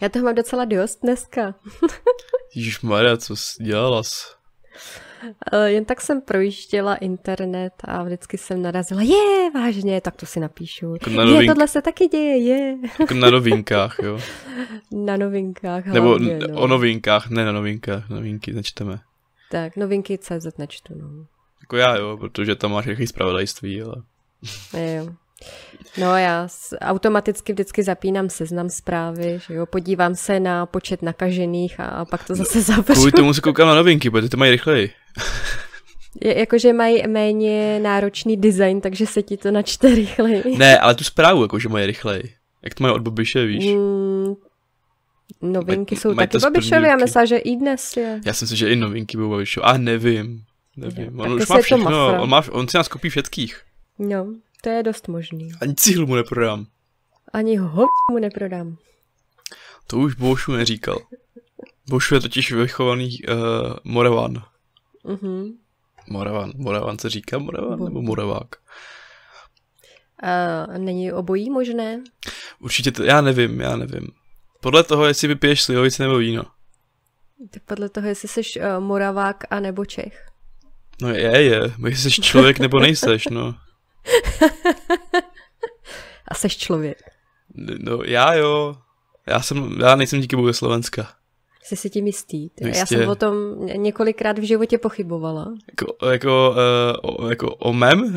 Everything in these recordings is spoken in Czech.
Já toho mám docela dost dneska. Ježíš Maria, co jsi dělala? Eh, jen tak jsem projížděla internet a vždycky jsem narazila, je, vážně, tak to si napíšu. Jako na novink... Je, tohle se taky děje, je. Jako na novinkách, jo. na novinkách Nebo hlavně, no. o novinkách, ne na novinkách, novinky nečteme. Tak, novinky CZ nečtu, no. Jako já, jo, protože tam máš rychlý zpravodajství, ale... jo. No já automaticky vždycky zapínám seznam zprávy, že jo, podívám se na počet nakažených a pak to zase zavřu. Kvůli tomu se koukám na novinky, protože ty mají rychleji. Je, jakože mají méně náročný design, takže se ti to načte rychleji. Ne, ale tu zprávu jakože mají rychleji. Jak to mají od Bobiše, víš? Mm, novinky maj, jsou maj taky Bobišovy, já myslím, že i dnes je. Já si myslím, že i novinky budou Bobišovy. A nevím. Nevím. On už má všechno, on, má, on si nás kopí všetkých. No, to je dost možný. Ani cihlu mu neprodám. Ani ho mu neprodám. To už Bošu neříkal. Bošu je totiž vychovaný uh, Moravan. Mhm. Moravan. Moravan se říká Moravan Bo. nebo Moravák? Uh, není obojí možné? Určitě to, já nevím, já nevím. Podle toho, jestli vypiješ slivovici nebo víno. Tak podle toho, jestli jsi uh, Moravák a nebo Čech. No je, je. Jestli jsi člověk nebo nejseš, no. a seš člověk. No já jo. Já, jsem, já nejsem díky bohu Slovenska. Jsi si tím jistý. Já jsem o tom několikrát v životě pochybovala. Jako, jako, uh, o, jako o mém uh,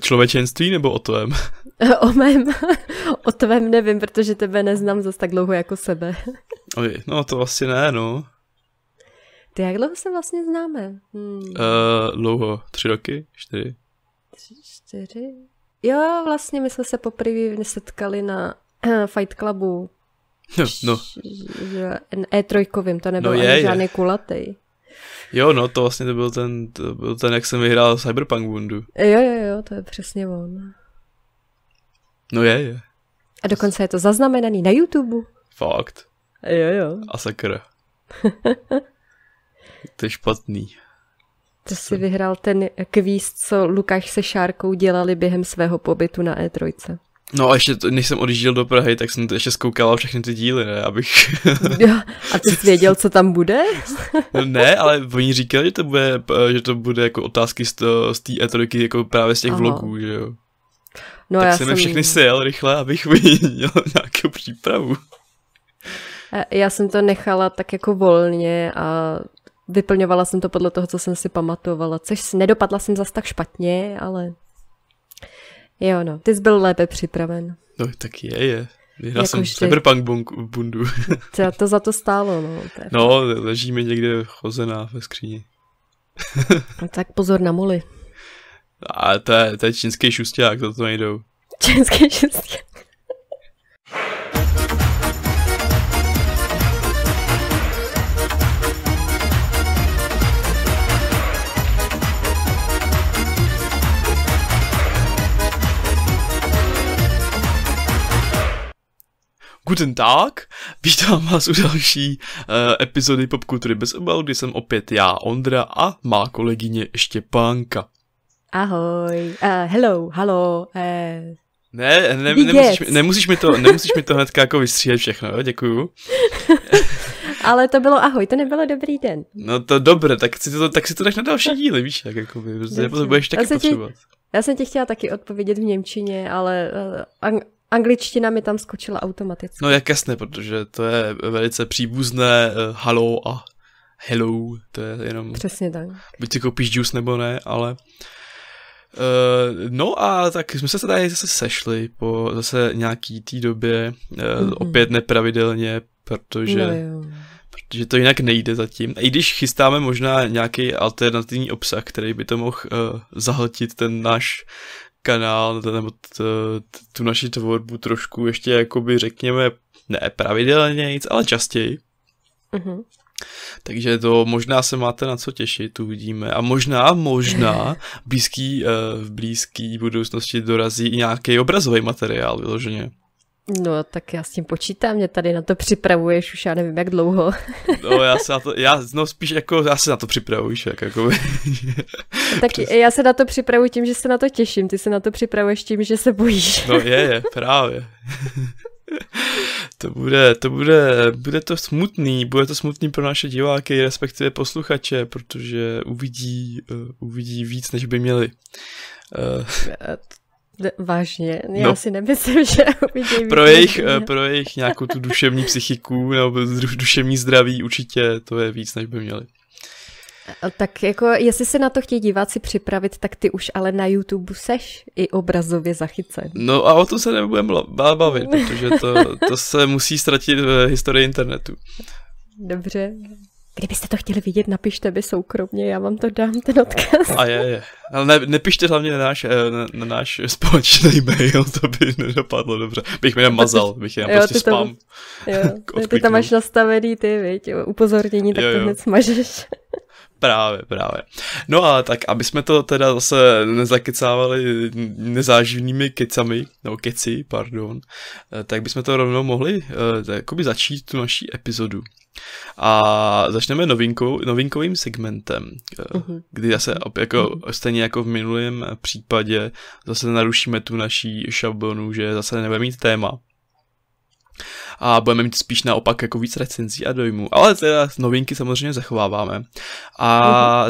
člověčenství nebo o tvém? o mém. o tvém nevím, protože tebe neznám zase tak dlouho jako sebe. Oj, no to vlastně ne, no. Ty jak dlouho se vlastně známe? Hmm. Uh, dlouho, tři roky, čtyři. Tři, čtyři? Jo, vlastně my jsme se poprvé setkali na uh, Fight Clubu No, no. E3, to nebyl no je, ani žádný je. kulatý. Jo, no, to vlastně to byl ten, to byl ten, jak jsem vyhrál Cyberpunk bundu. Jo, jo, jo, to je přesně on. No je, je. A dokonce je to zaznamenaný na YouTube. Fakt. Jo, jo. A sakra. to je špatný. To si vyhrál ten kvíz, co Lukáš se Šárkou dělali během svého pobytu na E3. No a ještě, to, než jsem odjížděl do Prahy, tak jsem to ještě zkoukal všechny ty díly, ne, abych... a ty jsi věděl, co tam bude? ne, ale oni říkali, že to bude, že to bude jako otázky z, z té e jako právě z těch Aha. vlogů, že jo. No, tak já jsem je všechny sejel rychle, abych měl nějakou přípravu. Já jsem to nechala tak jako volně a vyplňovala jsem to podle toho, co jsem si pamatovala, což nedopadla jsem zas tak špatně, ale Jo, no, ty jsi byl lépe připraven. No, tak je, je. Já jako jsem Cyberpunk bundu. to, to za to stálo, no. To no, leží mi někde chozená ve skříni. no, tak pozor na moly. A to je, to je čínský šusták, to to nejdou. Čínský šusták. Guten Tag, vítám vás u další uh, epizody Popkultury bez obalu, kdy jsem opět já, Ondra a má kolegyně Štěpánka. Ahoj, uh, hello, halo. Uh, ne, ne nemusíš, nemusíš, mi to, nemusíš mi to hnedka jako vystříhat všechno, jo, děkuju. Ale to bylo ahoj, to nebylo dobrý den. No to dobré, tak si to, tak si to dáš na další díly, víš, jak jako by, budeš taky potřebovat. já jsem ti chtěla taky odpovědět v Němčině, ale uh, Angličtina mi tam skočila automaticky. No jak jasné, protože to je velice příbuzné uh, halo a hello, to je jenom... Přesně tak. Buď si koupíš juice nebo ne, ale... Uh, no a tak jsme se tady zase sešli po zase nějaký té době, uh, mm-hmm. opět nepravidelně, protože... No jo. Protože to jinak nejde zatím. I když chystáme možná nějaký alternativní obsah, který by to mohl uh, zahltit ten náš kanál, nebo tu naši tvorbu trošku ještě jakoby řekněme ne pravidelně nic, ale častěji. Mm-hmm. Takže to možná se máte na co těšit, uvidíme. A možná, možná blízký, v blízký budoucnosti dorazí i nějaký obrazový materiál vyloženě. No, tak já s tím počítám, mě tady na to připravuješ už já nevím jak dlouho. no, já se na to, já, no spíš jako, já se na to připravuji, jak jako. tak Přes... já se na to připravuji tím, že se na to těším, ty se na to připravuješ tím, že se bojíš. no je, je, právě. to bude, to bude, bude to smutný, bude to smutný pro naše diváky, respektive posluchače, protože uvidí, uh, uvidí víc, než by měli. Uh, Vážně, já no. si nemyslím, že uvidí pro jejich, pro jejich nějakou tu duševní psychiku nebo duševní zdraví určitě to je víc, než by měli. Tak jako, jestli se na to chtějí diváci připravit, tak ty už ale na YouTube seš i obrazově zachycen. No a o to se nebudeme bavit, protože to, to se musí ztratit v historii internetu. Dobře. Kdybyste to chtěli vidět, napište mi soukromně, já vám to dám, ten odkaz. A je, je. Ale ne, nepište hlavně na náš, eh, na, na náš společný mail, to by nedopadlo dobře. Bych mi nemazal, bych jenom prostě spam. To, jo, ty tam máš nastavený ty, viď, upozornění, tak jo, jo. to hned smažeš. Právě, právě. No a tak, aby jsme to teda zase nezakecávali nezáživnými kecami, nebo keci, pardon, eh, tak bychom to rovnou mohli uh, jakoby začít tu naší epizodu. A začneme novinkou, novinkovým segmentem, uh-huh. kdy zase jako, uh-huh. stejně jako v minulém případě zase narušíme tu naší šablonu, že zase nebudeme mít téma, a budeme mít spíš naopak jako víc recenzí a dojmů. Ale teda novinky samozřejmě zachováváme. A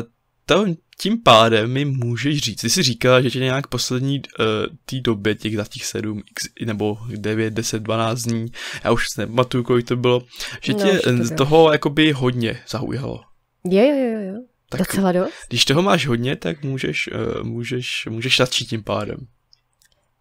to, tím pádem mi můžeš říct, ty jsi říkala, že tě nějak poslední uh, té době, těch za těch 7 x, nebo 9, 10, 12 dní, já už se nepamatuju, kolik to bylo, že no, tě to toho jakoby hodně zaujalo. Jo, jo, jo, jo. Tak Docela dost. Když toho máš hodně, tak můžeš, uh, můžeš, můžeš začít tím pádem.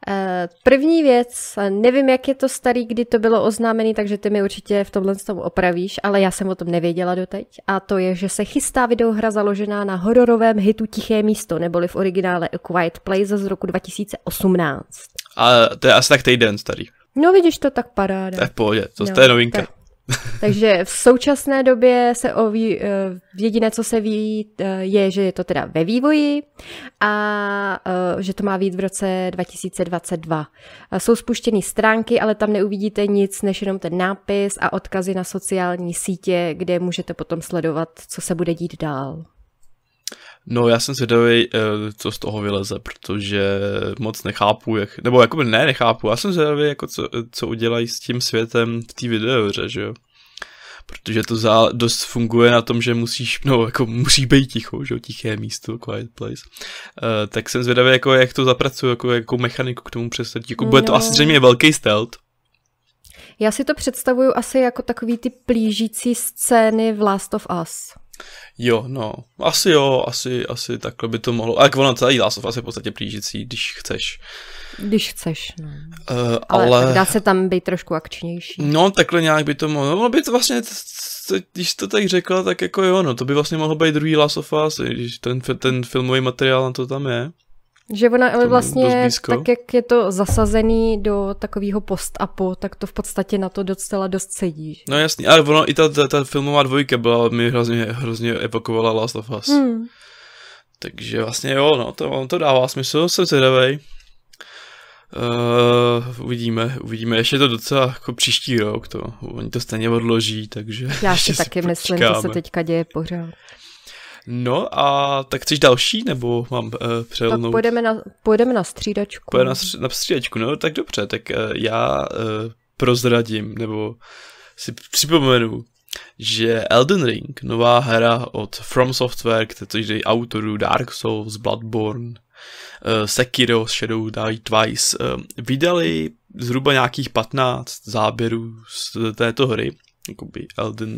Eh, první věc, nevím, jak je to starý, kdy to bylo oznámené, takže ty mi určitě v tomhle tomu opravíš, ale já jsem o tom nevěděla doteď. A to je, že se chystá videohra založená na hororovém hitu Tiché místo, neboli v originále A Quiet Place z roku 2018. A to je asi tak týden starý. No vidíš to, tak paráda. To je v pohodě, to, no, to je novinka. Tak, takže v současné době se o vý, eh, jediné, co se ví, eh, je, že je to teda ve vývoji a eh, že to má být v roce 2022. Jsou spuštěny stránky, ale tam neuvidíte nic, než jenom ten nápis a odkazy na sociální sítě, kde můžete potom sledovat, co se bude dít dál. No já jsem zvědavý, co z toho vyleze, protože moc nechápu, jak, nebo jako ne, nechápu, já jsem zvědavý, jako co, co udělají s tím světem v té videohře, že jo. Protože to zá, dost funguje na tom, že musíš, no jako musí být ticho, že jo, tiché místo, quiet place. Uh, tak jsem zvědavý, jako jak to zapracuju, jako, jako mechaniku k tomu představit. Jako, bude to asi zřejmě velký stealth, já si to představuju asi jako takový ty plížící scény v Last of Us. Jo, no, asi jo, asi, asi takhle by to mohlo. A jak ono celý Last of Us je v podstatě plížící, když chceš. Když chceš, no. Uh, ale, ale... dá se tam být trošku akčnější. No, takhle nějak by to mohlo. Mohlo by to vlastně, když to tak řekla, tak jako jo, no, to by vlastně mohlo být druhý Last of Us, když ten, ten filmový materiál na to tam je. Že ona ale vlastně, tak jak je to zasazený do takového post-apu, tak to v podstatě na to docela dost sedí. No jasný, ale ono i ta, ta, ta filmová dvojka byla, mi hrozně, hrozně evokovala Last of Us. Hmm. Takže vlastně jo, no, to, on to dává smysl, jsem zvědavej. Uh, uvidíme, uvidíme. Ještě to docela jako příští rok, to, oni to stejně odloží, takže Já si taky myslím, že se teďka děje pořád. No a tak chceš další, nebo mám uh, přelnout? Tak pojedeme na, pojedeme na střídačku. Pojedeme na, na střídačku, no tak dobře, tak uh, já uh, prozradím, nebo si připomenu, že Elden Ring, nová hra od From Software, kteří autorů Dark Souls, Bloodborne, uh, Sekiro, Shadow Die Twice, uh, vydali zhruba nějakých 15 záběrů z této hry, jakoby Elden.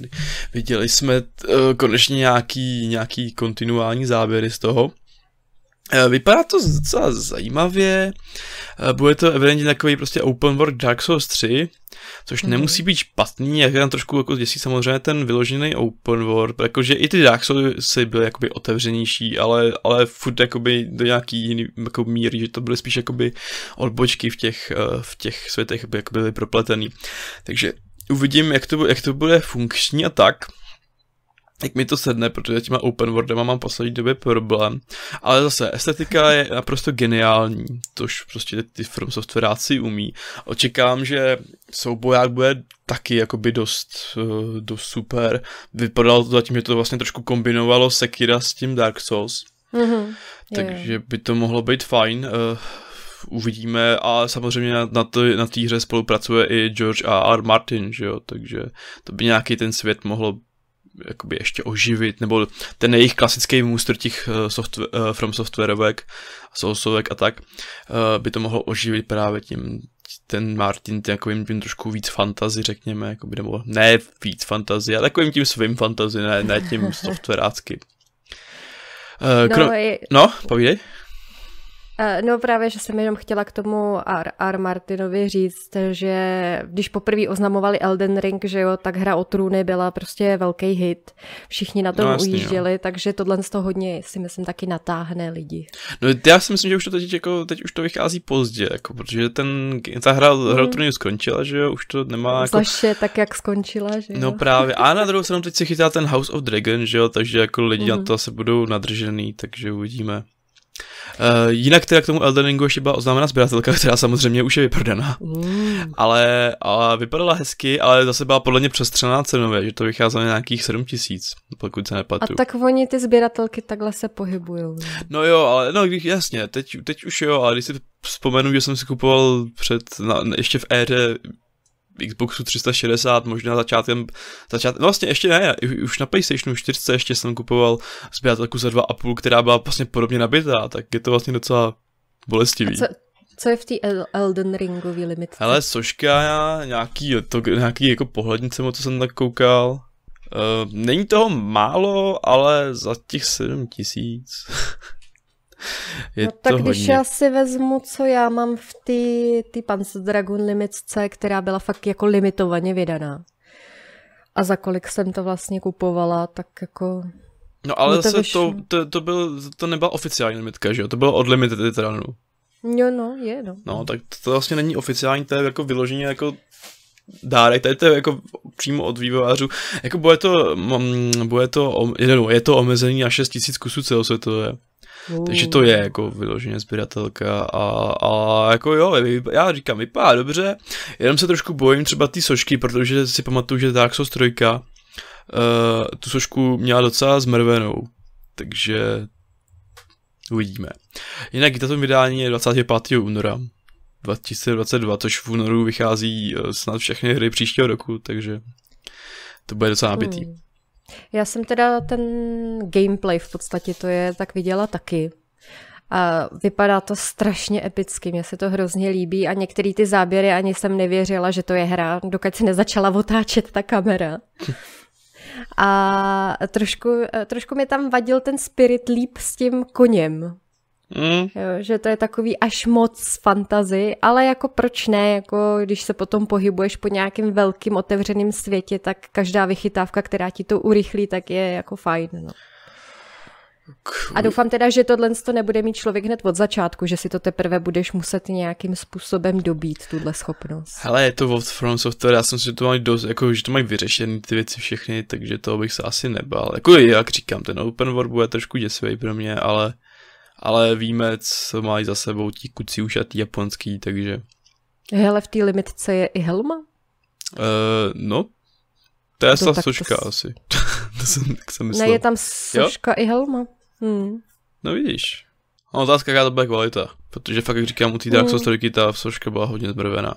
Viděli jsme uh, konečně nějaký, nějaký kontinuální záběry z toho. Vypadá to docela zajímavě, bude to evidentně takový prostě open world Dark Souls 3, což mm. nemusí být špatný, jak tam trošku jako děsí samozřejmě ten vyložený open world, jakože i ty Dark Souls byly jakoby otevřenější, ale, ale furt jakoby do nějaký jiný jako míry, že to byly spíš jakoby odbočky v těch, eh, v těch světech, jak byly propletený. Takže uvidím, jak to, jak to bude funkční a tak jak mi to sedne, protože těma open worldema mám poslední době problém. Ale zase, estetika je naprosto geniální, tož prostě ty From Softwareáci umí. Očekám, že souboják bude taky jakoby dost, uh, dost super. Vypadalo to zatím, že to vlastně trošku kombinovalo Sekira s tím Dark Souls. Mm-hmm. Takže by to mohlo být fajn. Uvidíme a samozřejmě na, na, to, na té hře spolupracuje i George A. R. Martin, že jo, takže to by nějaký ten svět mohlo jakoby ještě oživit, nebo ten jejich klasický můstr těch uh, software, uh, from softwarovek, sousovek a tak, uh, by to mohlo oživit právě tím, ten Martin takovým tím trošku víc fantazy, řekněme, jako by nebo ne víc fantazy, ale takovým tím svým fantazy, ne, ne tím softwarácky. Uh, kro... no, je... no, povídej. Eh, no právě, že jsem jenom chtěla k tomu R. R. Martinovi říct, že když poprvé oznamovali Elden Ring, že jo, tak hra o trůny byla prostě velký hit. Všichni na tom no, jasný, ujížděli, jo. takže tohle z toho hodně si myslím taky natáhne lidi. No já si myslím, že už to teď, jako, teď už to vychází pozdě, jako, protože ten, ta hra, hra o hmm. trůny skončila, že jo, už to nemá jako... Zvláště tak, jak skončila, že jo. No právě, a na druhou stranu teď se chytá ten House of Dragon, že jo, takže jako lidi mm. na to se budou nadržený, takže uvidíme. Uh, jinak teda k tomu Elden Ringu ještě byla oznámena sběratelka, která samozřejmě už je vyprodaná. Mm. Ale, ale vypadala hezky, ale zase byla podle mě přestřená cenově, že to vycházelo na nějakých 7 tisíc, pokud se nepletu. A tak oni ty sběratelky takhle se pohybují. No jo, ale no, když, jasně, teď, teď už jo, ale když si vzpomenu, že jsem si kupoval před, na, ještě v éře Xboxu 360, možná začátkem, začátkem, no vlastně ještě ne, už na PlayStationu 4 ještě jsem kupoval zběratelku za 2,5, která byla vlastně podobně nabitá, tak je to vlastně docela bolestivý. co, co je v té Elden Ringový limit? Hele, soška, nějaký, to, nějaký jako pohlednice, co jsem tak koukal. Uh, není toho málo, ale za těch 7 tisíc Je no tak když hodně. já si vezmu, co já mám v té Panzer Dragon limitce, která byla fakt jako limitovaně vydaná. A za kolik jsem to vlastně kupovala, tak jako... No ale zase to, to, to, byl, to nebyla oficiální limitka, že jo? To bylo od limited editoranu. Jo, no, je, no. No, tak to vlastně není oficiální, to je jako vyloženě jako dárek, tady to je jako přímo od vývojářů. Jako bude to, mm, bude to, je to omezený na 6000 kusů celosvětové. Uh. Takže to je jako vyloženě sběratelka a, a jako jo, já říkám, vypadá dobře, jenom se trošku bojím třeba ty sošky, protože si pamatuju, že Dark Souls 3 uh, tu sošku měla docela zmrvenou, takže uvidíme. Jinak to vydání je 25. února 2022, což v únoru vychází uh, snad všechny hry příštího roku, takže to bude docela nabitý. Hmm. Já jsem teda ten gameplay v podstatě to je tak viděla taky. A vypadá to strašně epicky, mně se to hrozně líbí a některé ty záběry ani jsem nevěřila, že to je hra, dokud se nezačala otáčet ta kamera. A trošku, trošku mi tam vadil ten spirit líp s tím koněm. Mm. Jo, že to je takový až moc fantazy, ale jako proč ne, jako když se potom pohybuješ po nějakém velkým otevřeném světě, tak každá vychytávka, která ti to urychlí, tak je jako fajn. No. A doufám teda, že tohle to nebude mít člověk hned od začátku, že si to teprve budeš muset nějakým způsobem dobít, tuhle schopnost. Hele, je to od From Software, já jsem si to mají dost, jako, že to mají vyřešený ty věci všechny, takže to bych se asi nebal. Jako jak říkám, ten open world bude trošku děsivý pro mě, ale ale víme, co mají za sebou ti kuci už a ty japonský, takže... Hele, v té limitce je i helma? Uh, no, to je ta soška to... asi. to jsem, tak jsem myslel. Ne, je tam soška jo? i helma. Hmm. No vidíš. A otázka, jaká to bude kvalita, protože fakt, jak říkám, u té Dark Souls hmm. ta soška byla hodně zbrvená.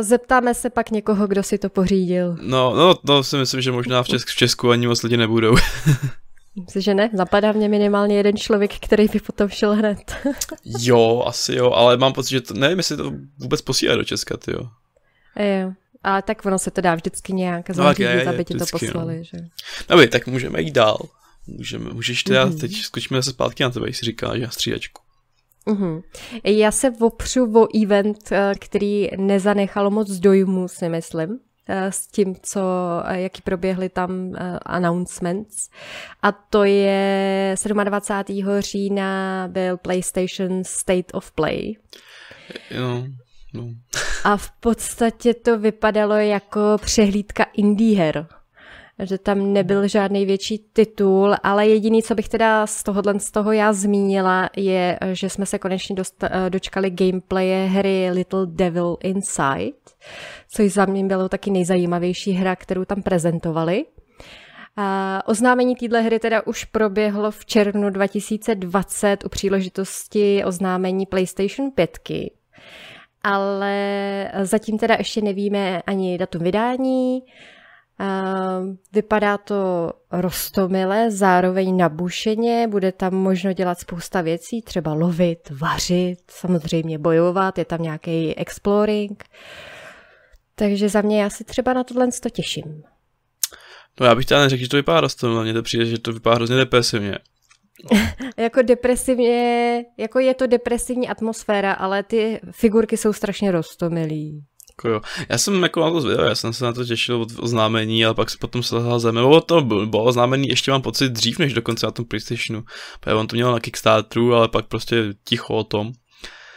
Zeptáme se pak někoho, kdo si to pořídil. No, no, to si myslím, že možná v, Česku, v Česku ani moc lidi nebudou. Myslím, že ne. Zapadá mě minimálně jeden člověk, který by potom šel hned. jo, asi jo, ale mám pocit, že to, nevím, jestli to vůbec posílá do Česka, ty jo. Jo. A tak ono se to dá vždycky nějak no, zařídit, no, aby ti to no. poslali, no. že? Dobrý, tak můžeme jít dál. Můžeme, můžeš teda, mm-hmm. teď skočíme se zpátky na tebe, jestli říká, že na střídačku. Mm-hmm. Já se opřu o event, eh, který nezanechal moc dojmu, si myslím. Eh, s tím, co, eh, jaký proběhly tam eh, announcements. A to je 27. října byl PlayStation State of Play. No, no. A v podstatě to vypadalo jako přehlídka indie her že tam nebyl žádný větší titul, ale jediný, co bych teda z tohohle z toho já zmínila, je, že jsme se konečně dost, dočkali gameplaye hry Little Devil Inside, což za mě bylo taky nejzajímavější hra, kterou tam prezentovali. A oznámení téhle hry teda už proběhlo v červnu 2020 u příležitosti oznámení PlayStation 5 ale zatím teda ještě nevíme ani datum vydání. Vypadá to rostomile, zároveň nabušeně, bude tam možno dělat spousta věcí, třeba lovit, vařit, samozřejmě bojovat, je tam nějaký exploring. Takže za mě já si třeba na tohle to těším. No já bych teda neřekl, že to vypadá rostomile, mně to přijde, že to vypadá hrozně depresivně. jako depresivně, jako je to depresivní atmosféra, ale ty figurky jsou strašně rostomilý. Jako jo. Já jsem jako na to zvědavý, já jsem se na to těšil od oznámení, ale pak se potom se zeme. to bylo oznámení, ještě mám pocit dřív, než dokonce na tom PlayStationu. Protože on to měl na Kickstarteru, ale pak prostě ticho o tom.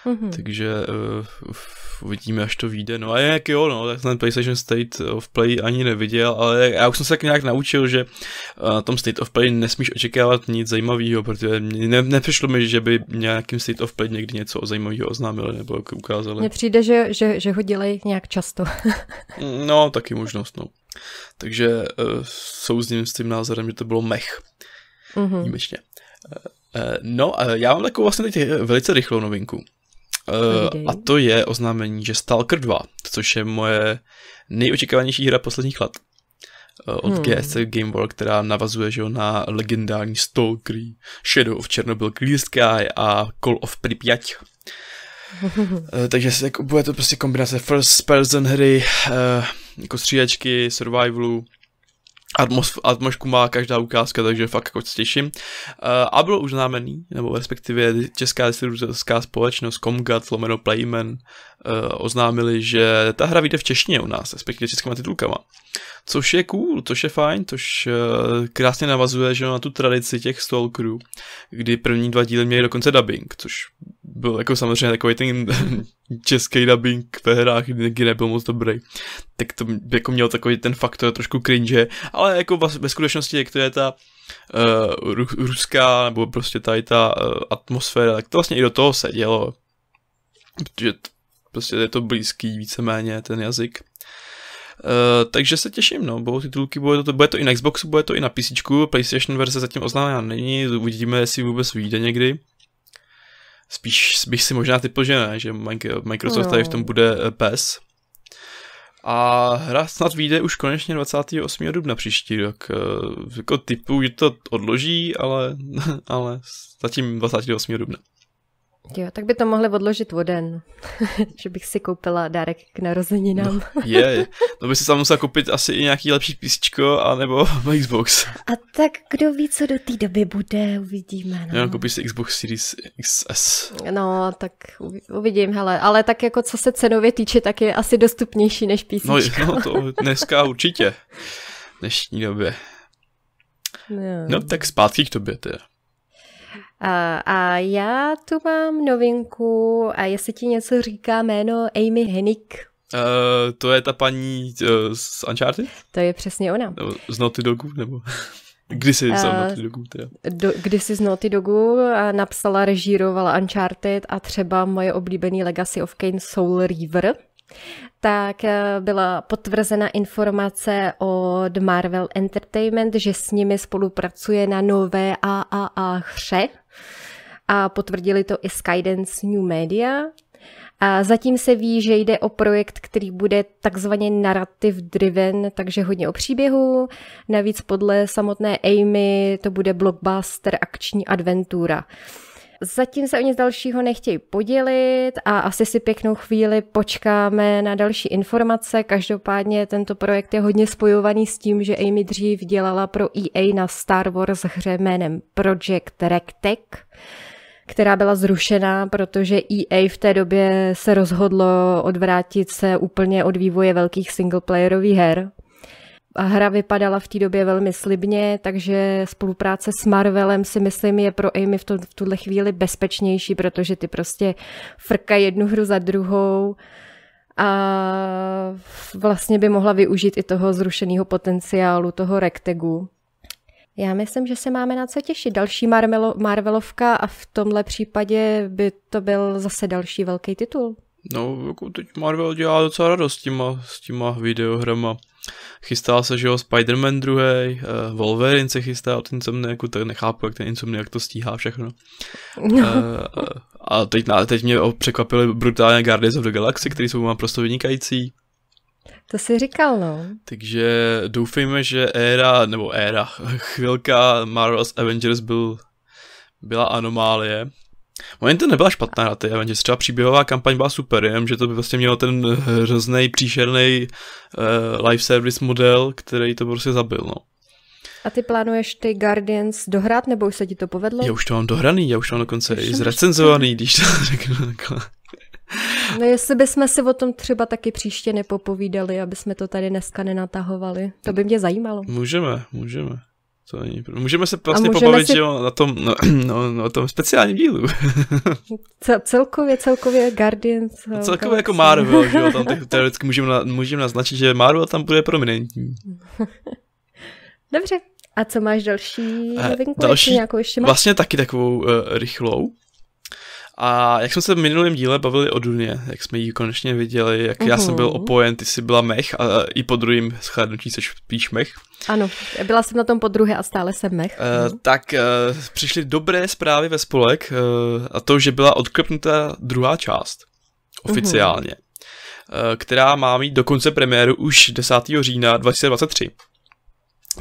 Mm-hmm. Takže uh, uvidíme, až to vyjde. No a jak jo, no, tak ten PlayStation State of Play ani neviděl, ale já už jsem se tak nějak naučil, že eh, na tom State of Play nesmíš očekávat nic zajímavého, protože ne, nepřišlo mi, že by nějakým State of Play někdy něco zajímavého oznámili nebo ukázali. Mně přijde, že, že, že ho dělají nějak často. no, taky možnost, no. Takže uh, souzním s tím názorem, že to bylo mech. Mm-hmm. Výjimečně. Uh, no, uh, já mám takovou vlastně teď velice rychlou novinku. Uh, a to je oznámení, že Stalker 2, což je moje nejočekávanější hra posledních let uh, od hmm. GSC Game World, která navazuje že, na legendární Stalker, Shadow of Chernobyl, Clear Sky a Call of Pripyat. uh, takže se, jako, bude to prostě kombinace first person hry, jako střílečky, survivalu, Atmos, atmosféru má každá ukázka, takže fakt jako se těším. Uh, a byl už známený, nebo respektive česká distributorská společnost Comgat, lomeno Playman, oznámili, že ta hra vyjde v češtině u nás, respektive českýma titulkama. Což je cool, což je fajn, což uh, krásně navazuje že na tu tradici těch Stalkerů, kdy první dva díly měli dokonce dubbing, což byl jako samozřejmě takový ten český dubbing ve hrách, kdy nebyl moc dobrý. Tak to jako měl takový ten faktor trošku cringe, ale jako ve skutečnosti, jak to je ta uh, ruská, nebo prostě tady ta uh, atmosféra, tak to vlastně i do toho se dělo. Protože prostě je to blízký víceméně ten jazyk. Uh, takže se těším, no, budou titulky, bude to, bude to i na Xboxu, bude to i na PC, PlayStation verze zatím oznámená není, uvidíme, jestli vůbec vyjde někdy. Spíš bych si možná typl, že ne, že Microsoft no. tady v tom bude eh, PES. A hra snad vyjde už konečně 28. dubna příští rok. Eh, jako typu, že to odloží, ale, ale zatím 28. dubna. Jo, tak by to mohli odložit o den, že bych si koupila dárek k narozeninám. No, je, je. No by si tam musela koupit asi i nějaký lepší písčko, anebo Xbox. A tak kdo ví, co do té doby bude, uvidíme. No. Jo, koupíš si Xbox Series XS. No, tak uvidím, hele, ale tak jako co se cenově týče, tak je asi dostupnější než písnička. No, no to dneska určitě, v dnešní době. No. no tak zpátky k tobě teda. A, a já tu mám novinku a jestli ti něco říká jméno Amy Hennig. Uh, to je ta paní uh, z Uncharted? To je přesně ona. Nebo z Naughty Dogu? Nebo... Kdysi z uh, Naughty Dogu teda. Do, kdysi z Naughty Dogu napsala, režírovala Uncharted a třeba moje oblíbený Legacy of Kane Soul Reaver tak byla potvrzena informace od Marvel Entertainment, že s nimi spolupracuje na nové AAA hře a potvrdili to i Skydance New Media. A zatím se ví, že jde o projekt, který bude takzvaně narrative driven, takže hodně o příběhu. Navíc podle samotné Amy to bude blockbuster akční adventura. Zatím se o nic dalšího nechtějí podělit a asi si pěknou chvíli počkáme na další informace. Každopádně tento projekt je hodně spojovaný s tím, že Amy dřív dělala pro EA na Star Wars hře jménem Project Rectech která byla zrušená, protože EA v té době se rozhodlo odvrátit se úplně od vývoje velkých singleplayerových her hra vypadala v té době velmi slibně, takže spolupráce s Marvelem si myslím je pro Amy v, to, v tuhle chvíli bezpečnější, protože ty prostě frkají jednu hru za druhou a vlastně by mohla využít i toho zrušeného potenciálu, toho rektegu. Já myslím, že se máme na co těšit. Další Marvelo, Marvelovka a v tomhle případě by to byl zase další velký titul. No, jako teď Marvel dělá docela radost s těma, s těma videohrama. chystá se, že jo, Spider-Man druhý, uh, Wolverine se chystá od Insomniaku, tak nechápu, jak ten Insomniak to stíhá všechno. Uh, a teď, teď mě překvapili brutálně Guardians of the Galaxy, který jsou naprosto vynikající. To si říkal, no. Takže doufejme, že éra, nebo éra, chvilka Marvel's Avengers byl, byla anomálie. Moment to nebyla špatná na ty Avengers, třeba příběhová kampaň byla super, jenom že to by vlastně mělo ten hrozný, příšerný uh, live service model, který to prostě zabil, no. A ty plánuješ ty Guardians dohrát, nebo už se ti to povedlo? Já už to mám dohraný, já už to mám dokonce i zrecenzovaný, když to řeknu takhle. No jestli bychom si o tom třeba taky příště nepopovídali, aby jsme to tady dneska nenatahovali. To by mě zajímalo. Můžeme, můžeme. To není Můžeme se vlastně můžeme pobavit si... jo, na tom, no, no, na tom speciálním dílu. celkově, celkově Guardians. No, celkově jako Marvel, že jo, tam teoreticky můžeme, na, můžeme naznačit, že Marvel tam bude prominentní. Dobře, a co máš další eh, novinku? Další, nějakou ještě máš? Vlastně taky takovou uh, rychlou. A jak jsme se v minulém díle bavili o Duně, jak jsme ji konečně viděli, jak uhum. já jsem byl mhm. opojen, ty jsi byla mech a i po druhém schlédnutí jsi spíš mech. Ano, byla jsem na tom po druhé a stále jsem mech. Uh, tak uh, přišly dobré zprávy ve spolek uh, a to, že byla odklepnuta druhá část oficiálně, uhum. uh, která má mít dokonce premiéru už 10. října 2023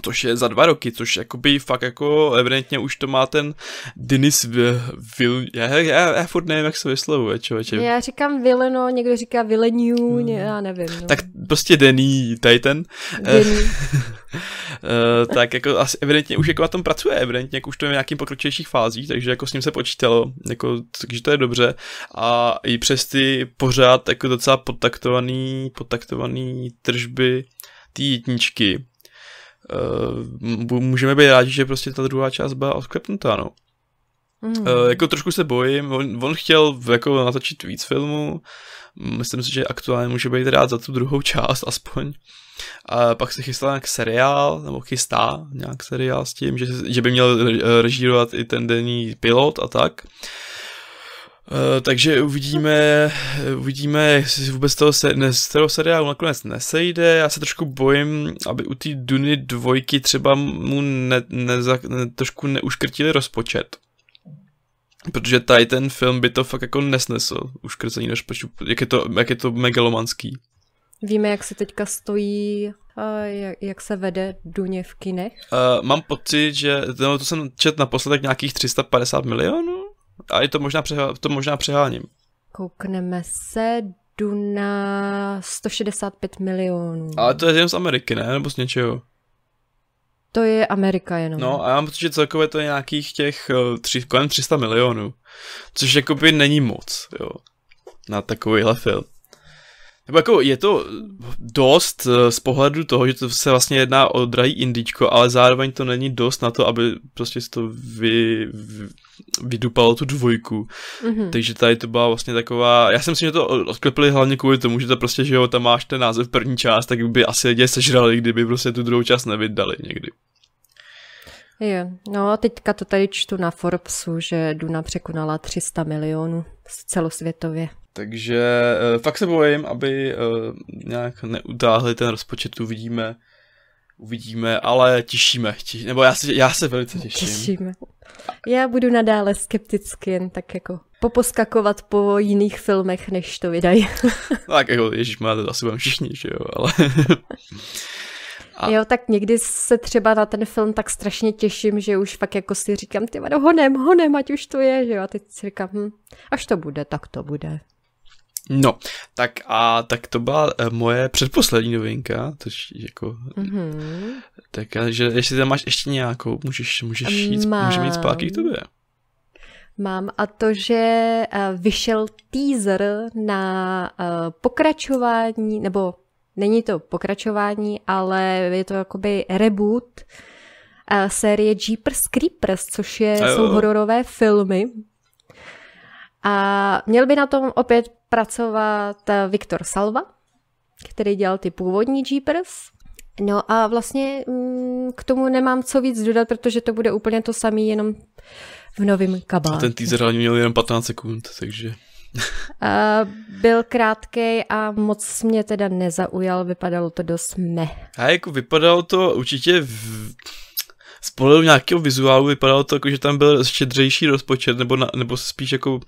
což je za dva roky, což jakoby fakt jako evidentně už to má ten Denis Vil... Já, já, já furt nevím, jak se vyslovuje, člověče. Já říkám Vileno, někdo říká Vileniu, hmm. já nevím. No. Tak prostě Denny Titan. Denny. Uh, tak jako asi evidentně už jako na tom pracuje, evidentně jako už to je v nějakým pokročilejších fázích, takže jako s ním se počítalo, jako, takže to je dobře a i přes ty pořád jako docela podtaktovaný, podtaktovaný tržby té jedničky, uh, můžeme být rádi, že prostě ta druhá část byla odklepnutá, no. Mm. Uh, jako trošku se bojím, on, on chtěl jako natočit víc filmů, myslím si, že aktuálně může být rád za tu druhou část aspoň. A pak se chystal nějak seriál, nebo chystá nějak seriál s tím, že, že by měl režírovat i ten denní pilot a tak. Uh, takže uvidíme, uvidíme, jestli vůbec toho, se, ne, z toho seriálu nakonec nesejde. Já se trošku bojím, aby u té Duny dvojky třeba mu ne, ne, ne, trošku neuškrtili rozpočet. Protože tady ten film by to fakt jako nesnesl, uškrcení rozpočtu, jak je to, jak je to megalomanský. Víme, jak se teďka stojí, jak, jak se vede Duně v kinech? Uh, mám pocit, že no, to jsem čet naposled nějakých 350 milionů a je to možná, přehá, to možná přeháním. Koukneme se, jdu na 165 milionů. Ale to je jen z Ameriky, ne? Nebo z něčeho? To je Amerika jenom. No a já mám pocit, že celkově to je nějakých těch uh, tři, kolem 300 milionů. Což jakoby není moc, jo. Na takovýhle film. Nebo jako je to dost eh, z pohledu toho, že to se vlastně jedná o drahý indičko, ale zároveň to není dost na to, aby prostě to vy, vy, vydupalo tu dvojku. Mm-hmm. Takže tady to byla vlastně taková, já jsem si, že to odklepili hlavně kvůli tomu, že to prostě, že jo, tam máš ten název první část, tak by asi lidi sežrali, kdyby prostě tu druhou část nevydali někdy. Jo, no a teďka to tady čtu na Forbesu, že Duna překonala 300 milionů celosvětově. Takže uh, fakt se bojím, aby uh, nějak neutáhli ten rozpočet, uvidíme, uvidíme, ale těšíme, těšíme nebo já se, já se velice těším. Těšíme. Já budu nadále skepticky jen tak jako poposkakovat po jiných filmech, než to vydají. tak jako, ježíš, má to asi budeme všichni, že jo, ale... A... Jo, tak někdy se třeba na ten film tak strašně těším, že už fakt jako si říkám, ty vado, honem, honem, ať už to je, že jo, a teď si říkám, hm, až to bude, tak to bude. No, tak a tak to byla eh, moje předposlední novinka, což jako, mm-hmm. tak že jestli tam máš ještě nějakou, můžeš, můžeš jít, Mám. můžeme jít zpátky k tobě. Mám a to, že uh, vyšel teaser na uh, pokračování, nebo není to pokračování, ale je to jakoby reboot série Jeepers Creepers, což je, jsou hororové filmy. A měl by na tom opět pracovat eh, Viktor Salva, který dělal ty původní Jeepers. No a vlastně mm, k tomu nemám co víc dodat, protože to bude úplně to samé, jenom v novém kabátu. A ten teaser hlavně měl jenom 15 sekund, takže... Uh, byl krátký a moc mě teda nezaujal, vypadalo to dost me. A jako vypadalo to určitě v... z pohledu nějakého vizuálu vypadalo to jako, že tam byl štědřejší rozpočet, nebo, na, nebo spíš jako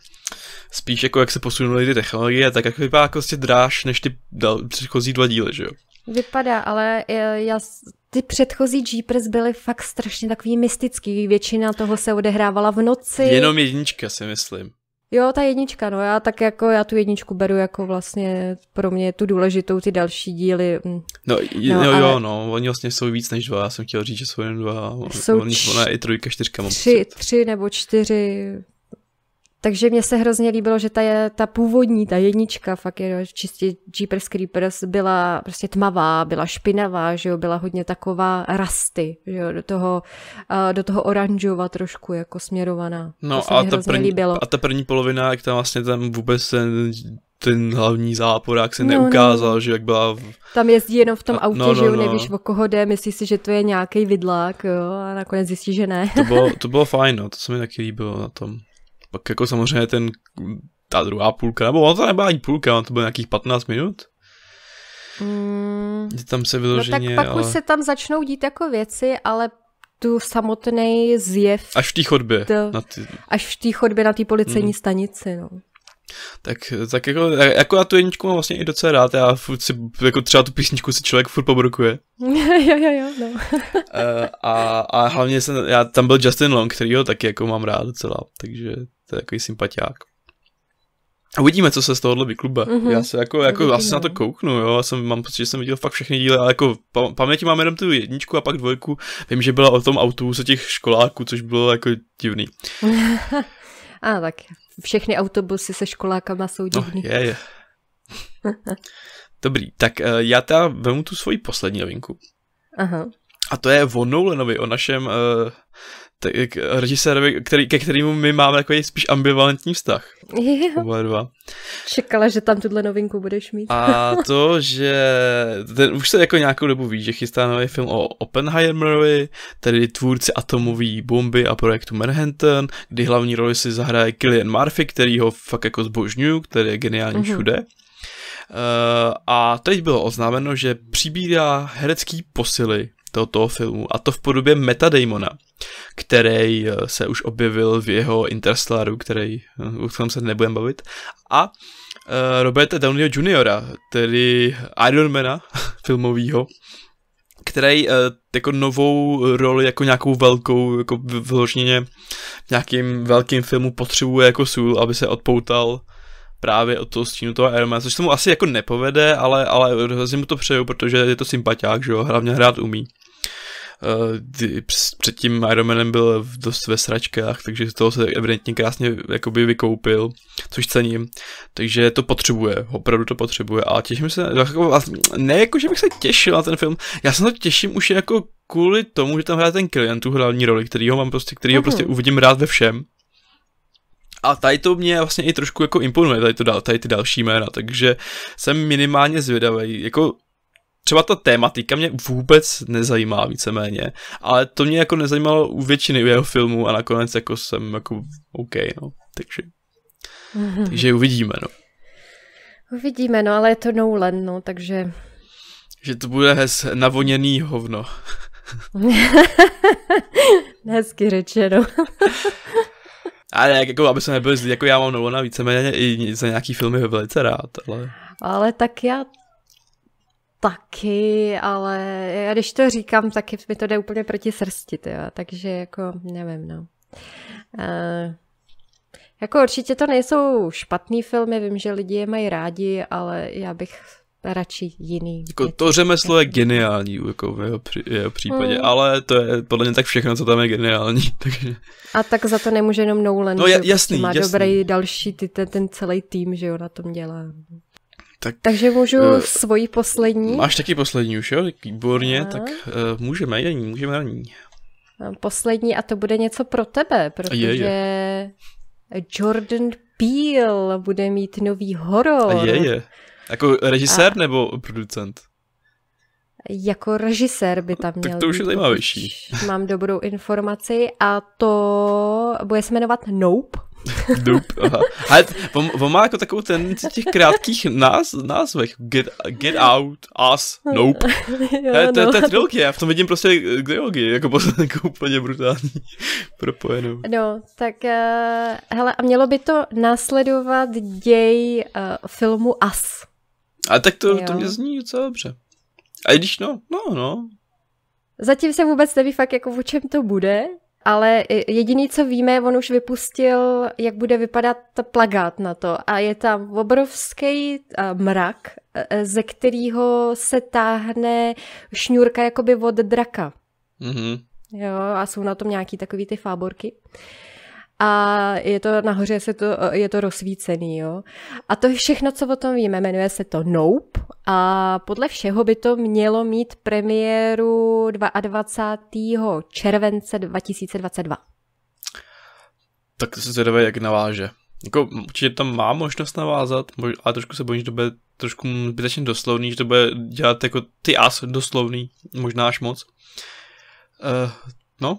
spíš jako jak se posunuly ty technologie, tak jako vypadá jako prostě dráž než ty dal, předchozí dva díly, že jo? Vypadá, ale já, ty předchozí Jeepers byly fakt strašně takový mystický, většina toho se odehrávala v noci. Jenom jednička si myslím. Jo, ta jednička, no já tak jako, já tu jedničku beru jako vlastně pro mě tu důležitou, ty další díly. Mm. No, no jo, ale... jo, no, oni vlastně jsou víc než dva, já jsem chtěl říct, že jsou jen dva, jsou oni, č... ona je i trojka, čtyřka. Tři, tři nebo čtyři, takže mně se hrozně líbilo, že ta, je, ta původní, ta jednička, fakt je čistě Jeepers Creepers, byla prostě tmavá, byla špinavá, že jo, byla hodně taková rasty, že jo, do toho, do toho oranžova trošku jako směrovaná. No to a ta, první, líbilo. a ta první polovina, jak tam vlastně tam vůbec ten ten hlavní záporák se no, neukázal, no. že jak byla... V... Tam jezdí jenom v tom autě, no, no, že jo, no. nevíš o koho jde, myslíš si, že to je nějaký vidlák, jo, a nakonec zjistí, že ne. to, bylo, to bylo fajn, no, to se mi taky líbilo na tom. Pak jako samozřejmě ten, ta druhá půlka, nebo ono to nebyla ani půlka, ono to bylo nějakých 15 minut. Mm, tam se vyloženě, no tak pak ale... už se tam začnou dít jako věci, ale tu samotný zjev... Až v té chodbě. To, na ty... Až v té chodbě na té policejní mm. stanici, no. Tak, tak jako, jako já tu jedničku mám vlastně i docela rád, já furt si, jako třeba tu písničku si člověk furt pobrukuje. jo, jo, jo, no. uh, a, a hlavně jsem, já, tam byl Justin Long, který ho taky jako mám rád docela, takže to je takový sympatiák. Uvidíme, co se z tohohle vyklube. Mm-hmm. Já se jako, jako asi na to kouknu, jo. Já jsem, mám pocit, že jsem viděl fakt všechny díly, ale jako pa, paměti mám jenom tu jedničku a pak dvojku. Vím, že byla o tom autobuse těch školáků, což bylo jako divný. a tak všechny autobusy se školákama jsou no, divný. No, je, je. Dobrý, tak uh, já teda vemu tu svoji poslední novinku. Aha. A to je o Nolanovi, o našem uh, režisérovi, který, ke kterému my máme takový spíš ambivalentní vztah. Jo. dva. Čekala, že tam tuhle novinku budeš mít. A to, že ten, už se jako nějakou dobu ví, že chystá nový film o Oppenheimerovi, tedy tvůrci atomové bomby a projektu Manhattan, kdy hlavní roli si zahraje Killian Murphy, který ho fakt jako zbožňuju, který je geniální mm-hmm. všude. Uh, a teď bylo oznámeno, že přibírá herecký posily tohoto filmu, a to v podobě Meta Damona, který eh, se už objevil v jeho Interstellaru, který, o eh, kterém se nebudeme bavit, a uh, Roberta Downeyho Jr., tedy Ironmana filmového, který jako novou roli, jako nějakou velkou, jako vyloženě nějakým velkým filmu potřebuje jako sůl, aby se odpoutal právě od toho stínu toho Ironmana, což se mu asi jako nepovede, ale, ale hrozně mu to přeju, protože je to sympatiák, že jo, hlavně hrát umí. Uh, předtím Ironmanem byl dost ve sračkách, takže z toho se evidentně krásně jakoby vykoupil, což cením. Takže to potřebuje, opravdu to potřebuje a těším se, jako, ne jako, že bych se těšil na ten film, já se to těším už jako kvůli tomu, že tam hraje ten klient, tu hlavní roli, který ho mám prostě, který ho prostě uvidím rád ve všem. A tady to mě vlastně i trošku jako imponuje, tady, to, tady ty další jména, takže jsem minimálně zvědavý. Jako třeba ta tématika mě vůbec nezajímá víceméně, ale to mě jako nezajímalo u většiny jeho filmů a nakonec jako jsem jako OK, no, takže, mm-hmm. takže uvidíme, no. Uvidíme, no, ale je to Nolan, no, takže... Že to bude hez navoněný hovno. Hezky řečeno. ale jak, jako, aby se nebyl zlý, jako já mám Nolana víceméně i za nějaký filmy velice rád, ale... Ale tak já taky, ale já když to říkám, tak mi to jde úplně proti srsti, jo, takže jako nevím, no. Uh, jako určitě to nejsou špatný filmy, vím, že lidi je mají rádi, ale já bych radši jiný. Jako to řemeslo je geniální jako v jeho, při, jeho případě, hmm. ale to je podle mě tak všechno, co tam je geniální. Takže... A tak za to nemůže jenom Nolan, no, jasný, jasný, má jasný. dobrý další, ty, ten, ten celý tým, že jo, na tom dělá. Tak, Takže můžu uh, svoji poslední? Máš taky poslední už, jo? Výborně, a... tak uh, můžeme na ní, můžeme na ní. Poslední a to bude něco pro tebe, protože je, je. Jordan Peele bude mít nový horor. A je, je. Jako režisér a... nebo producent? Jako režisér by tam měl Tak to už je zajímavější. Mám dobrou informaci a to bude se jmenovat Nope. Nope, aha. Ale on, on, má jako takovou tendenci těch krátkých náz, názvech. Get, get out, us, nope. jo, to, to, to je no. trilogie, já v tom vidím prostě trilogii, jako, jako úplně brutální propojenou. No, tak uh, hele, a mělo by to následovat děj uh, filmu Us. A tak to, to mě zní docela dobře. A když no, no, no. Zatím se vůbec neví fakt, jako o čem to bude, ale jediný, co víme, on už vypustil, jak bude vypadat plagát na to. A je tam obrovský mrak, e, ze kterého se táhne šňůrka jakoby od draka. Mm-hmm. Jo, a jsou na tom nějaký takový ty fáborky. A je to nahoře, se to, je to rozsvícený, jo. A to je všechno, co o tom víme. Jmenuje se to Nope a podle všeho by to mělo mít premiéru 22. července 2022. Tak se zvědavé, jak naváže. Jako, určitě tam má možnost navázat, ale trošku se bojím, že to bude trošku zbytečně doslovný, že to bude dělat jako ty as doslovný, možná až moc. Uh, no,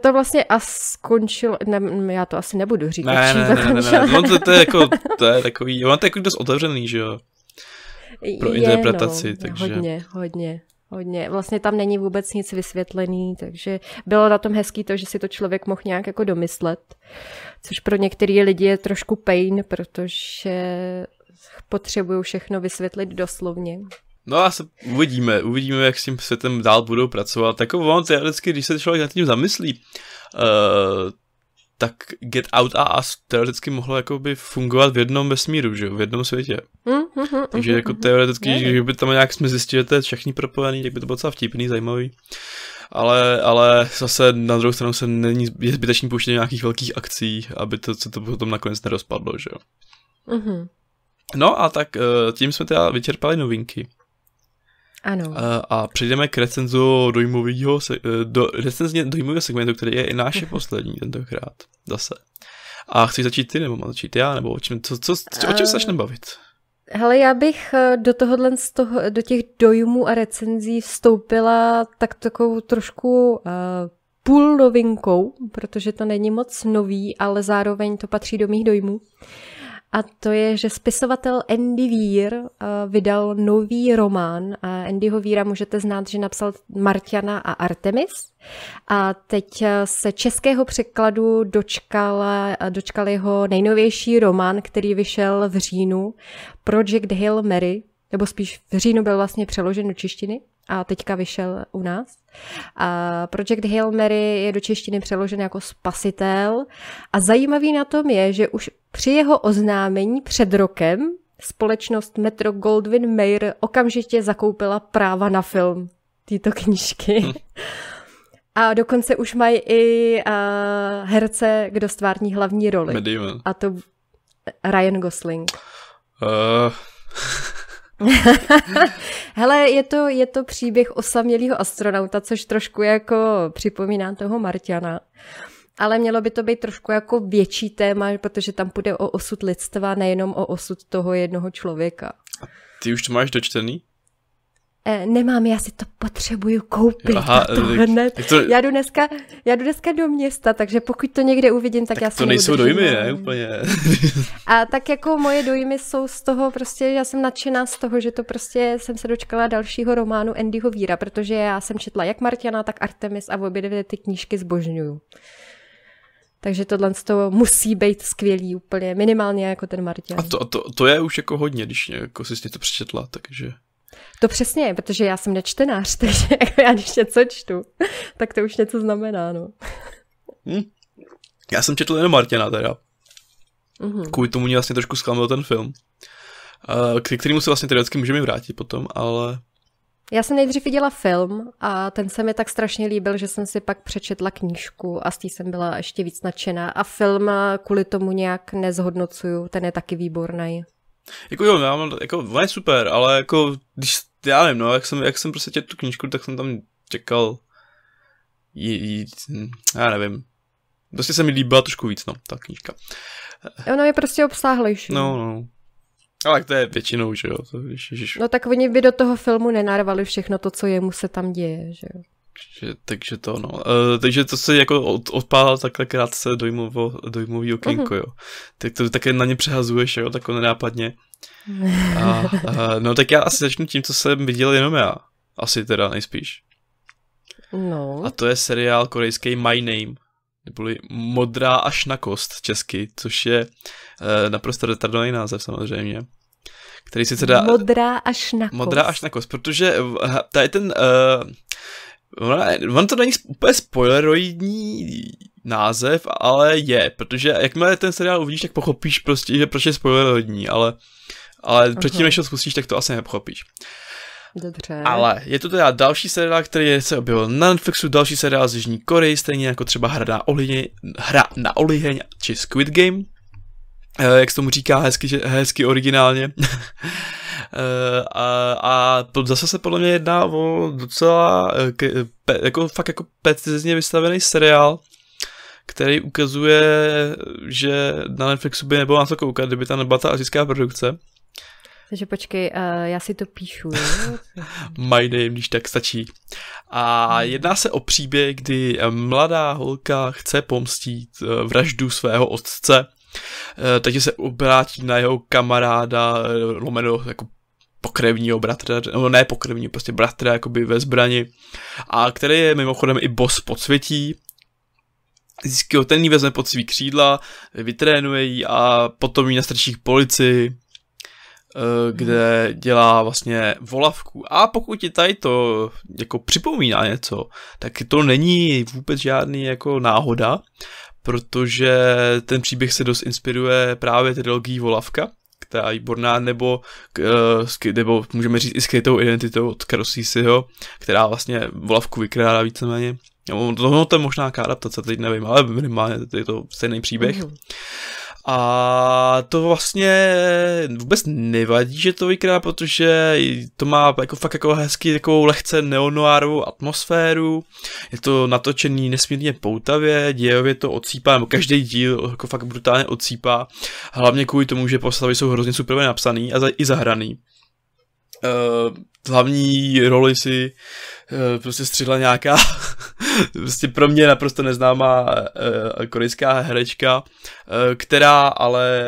to vlastně as skončilo, ne, já to asi nebudu říkat. Ne, ne, ne, ne, ne, no to, to, je jako, to je takový, on to je jako dost otevřený, že jo, pro je, interpretaci, no, takže. Hodně, hodně. Hodně. Vlastně tam není vůbec nic vysvětlený, takže bylo na tom hezký to, že si to člověk mohl nějak jako domyslet, což pro některé lidi je trošku pain, protože potřebují všechno vysvětlit doslovně. No a se uvidíme, uvidíme, jak s tím světem dál budou pracovat. Jako on teoreticky, když se člověk nad tím zamyslí, uh, tak Get Out a Us teoreticky mohlo jakoby fungovat v jednom vesmíru, že jo, v jednom světě. Mm, mm, mm, Takže jako teoreticky, že by tam nějak jsme zjistili, že to je všechny propojený, tak by to bylo docela vtipný, zajímavý. Ale, ale zase na druhou stranu se není, je zbytečný pouštět nějakých velkých akcí, aby to, se to potom nakonec nerozpadlo, že jo. Mm-hmm. No a tak eh, tím jsme teda vyčerpali novinky. Ano. A, a přejdeme k recenzu dojmového, eh, do, recenzně dojmového segmentu, který je i náš poslední tentokrát zase. A chci začít ty, nebo mám začít já, nebo o čem, co, co, o čem se začneme bavit? Hele, já bych eh, do tohohle, z toho, do těch dojmů a recenzí vstoupila tak takovou trošku uh, půl novinkou, protože to není moc nový, ale zároveň to patří do mých dojmů. Uh, a to je, že spisovatel Andy Weir uh, vydal nový román. A Andyho Weira můžete znát, že napsal Martiana a Artemis. A teď eh, se českého překladu dočkal, dočkal jeho nejnovější román, který vyšel v říjnu, Project Hail Mary, nebo spíš v říjnu byl vlastně přeložen do češtiny a teďka vyšel u nás. A Project Hail Mary je do češtiny přeložen jako spasitel a zajímavý na tom je, že už při jeho oznámení před rokem společnost Metro Goldwyn Mayer okamžitě zakoupila práva na film této knížky. Hm. A dokonce už mají i uh, herce, kdo stvární hlavní roli. Medieval. A to Ryan Gosling. Uh. Hele, je to, je to příběh osamělého astronauta, což trošku jako připomíná toho Martiana. Ale mělo by to být trošku jako větší téma, protože tam půjde o osud lidstva, nejenom o osud toho jednoho člověka. Ty už to máš dočtený? Eh, nemám, já si to potřebuju koupit. Aha, to hned. To... Já, jdu dneska, já jdu dneska do města, takže pokud to někde uvidím, tak, tak já si to nejsou dojmy, ne? Úplně. A tak jako moje dojmy jsou z toho prostě, já jsem nadšená z toho, že to prostě jsem se dočkala dalšího románu Andyho Víra, protože já jsem četla jak Martiana, tak Artemis a obě dvě ty knížky zbožňuju. Takže tohle z toho musí být skvělý úplně, minimálně jako ten Martin. A to, to, to je už jako hodně, když jako jsi to přečetla, takže... To přesně, protože já jsem nečtenář, takže jako já když něco čtu, tak to už něco znamená, no. Hm. Já jsem četl jenom Martina teda. Mm-hmm. Kvůli tomu mě vlastně trošku zklamal ten film. K kterému se vlastně teoreticky můžeme vrátit potom, ale... Já jsem nejdřív viděla film a ten se mi tak strašně líbil, že jsem si pak přečetla knížku a z té jsem byla ještě víc nadšená a film kvůli tomu nějak nezhodnocuju, ten je taky výborný. Jako jo, já mám, jako, on je super, ale jako, když, já nevím, no, jak jsem, jak jsem prostě četl tu knížku, tak jsem tam čekal jít, já nevím. Prostě se mi líbila trošku víc, no, ta knížka. Ono je prostě obsáhlejší. No, no. Ale to je většinou, že jo. To, ježiš. No tak oni by do toho filmu nenarvali všechno to, co jemu se tam děje, že jo. Takže, takže to no. Uh, takže to se jako od, odpálal takhle krátce dojmovo, dojmový okénko, uh-huh. jo. Tak to také na ně přehazuješ, jo, tak nenápadně. A, a, no tak já asi začnu tím, co jsem viděl jenom já. Asi teda nejspíš. No. A to je seriál korejský My Name. Neboli Modrá až na kost česky, což je uh, naprosto retardovaný název samozřejmě. Který si teda... Modrá až na kost. Modrá až na kost, protože tady ten... Uh, On, on to není úplně spoileroidní název, ale je, protože jakmile ten seriál uvidíš, tak pochopíš prostě, že proč je spoileroidní, ale, ale uh-huh. předtím, než to spustíš, tak to asi nepochopíš. Dobře. Ale je to teda další seriál, který se objevil na Netflixu, další seriál z Jižní Koreji, stejně jako třeba hra na oliheň, hra na oliheň či Squid Game, eh, jak se tomu říká hezky, hezky originálně. Eh, a, a to zase se podle mě jedná o docela ke, pe, jako fakt jako precizně vystavený seriál, který ukazuje, že na Netflixu by nebylo na to koukat, kdyby tam nebyla ta azijská produkce. Takže počkej, uh, já si to píšu. My name, když tak stačí. A hmm. jedná se o příběh, kdy mladá holka chce pomstít vraždu svého otce, takže se obrátí na jeho kamaráda, lomeno jako pokrevního bratra, nebo ne pokrevního, prostě bratra jakoby ve zbrani, a který je mimochodem i boss podsvětí, získy ho, ten vezme pod svý křídla, vytrénuje ji a potom ji nastrčí k policii, eh, kde dělá vlastně volavku. A pokud ti tady to jako připomíná něco, tak to není vůbec žádný jako náhoda, protože ten příběh se dost inspiruje právě trilogií Volavka, je výborná, nebo, uh, nebo můžeme říct i skrytou identitou od Karosísiho, která vlastně volavku vykrádá víceméně. No, to, to je možná nějaká adaptace, teď nevím, ale minimálně je to stejný příběh. Mm-hmm. A to vlastně vůbec nevadí, že to vykrá, protože to má jako fakt jako hezký takovou lehce neonoárovou atmosféru. Je to natočený nesmírně poutavě, dějově to odsýpá, nebo každý díl jako fakt brutálně odsýpá. Hlavně kvůli tomu, že postavy jsou hrozně super napsaný a za, i zahraný. Uh, hlavní roli si prostě střihla nějaká prostě pro mě naprosto neznámá uh, korejská herečka, uh, která ale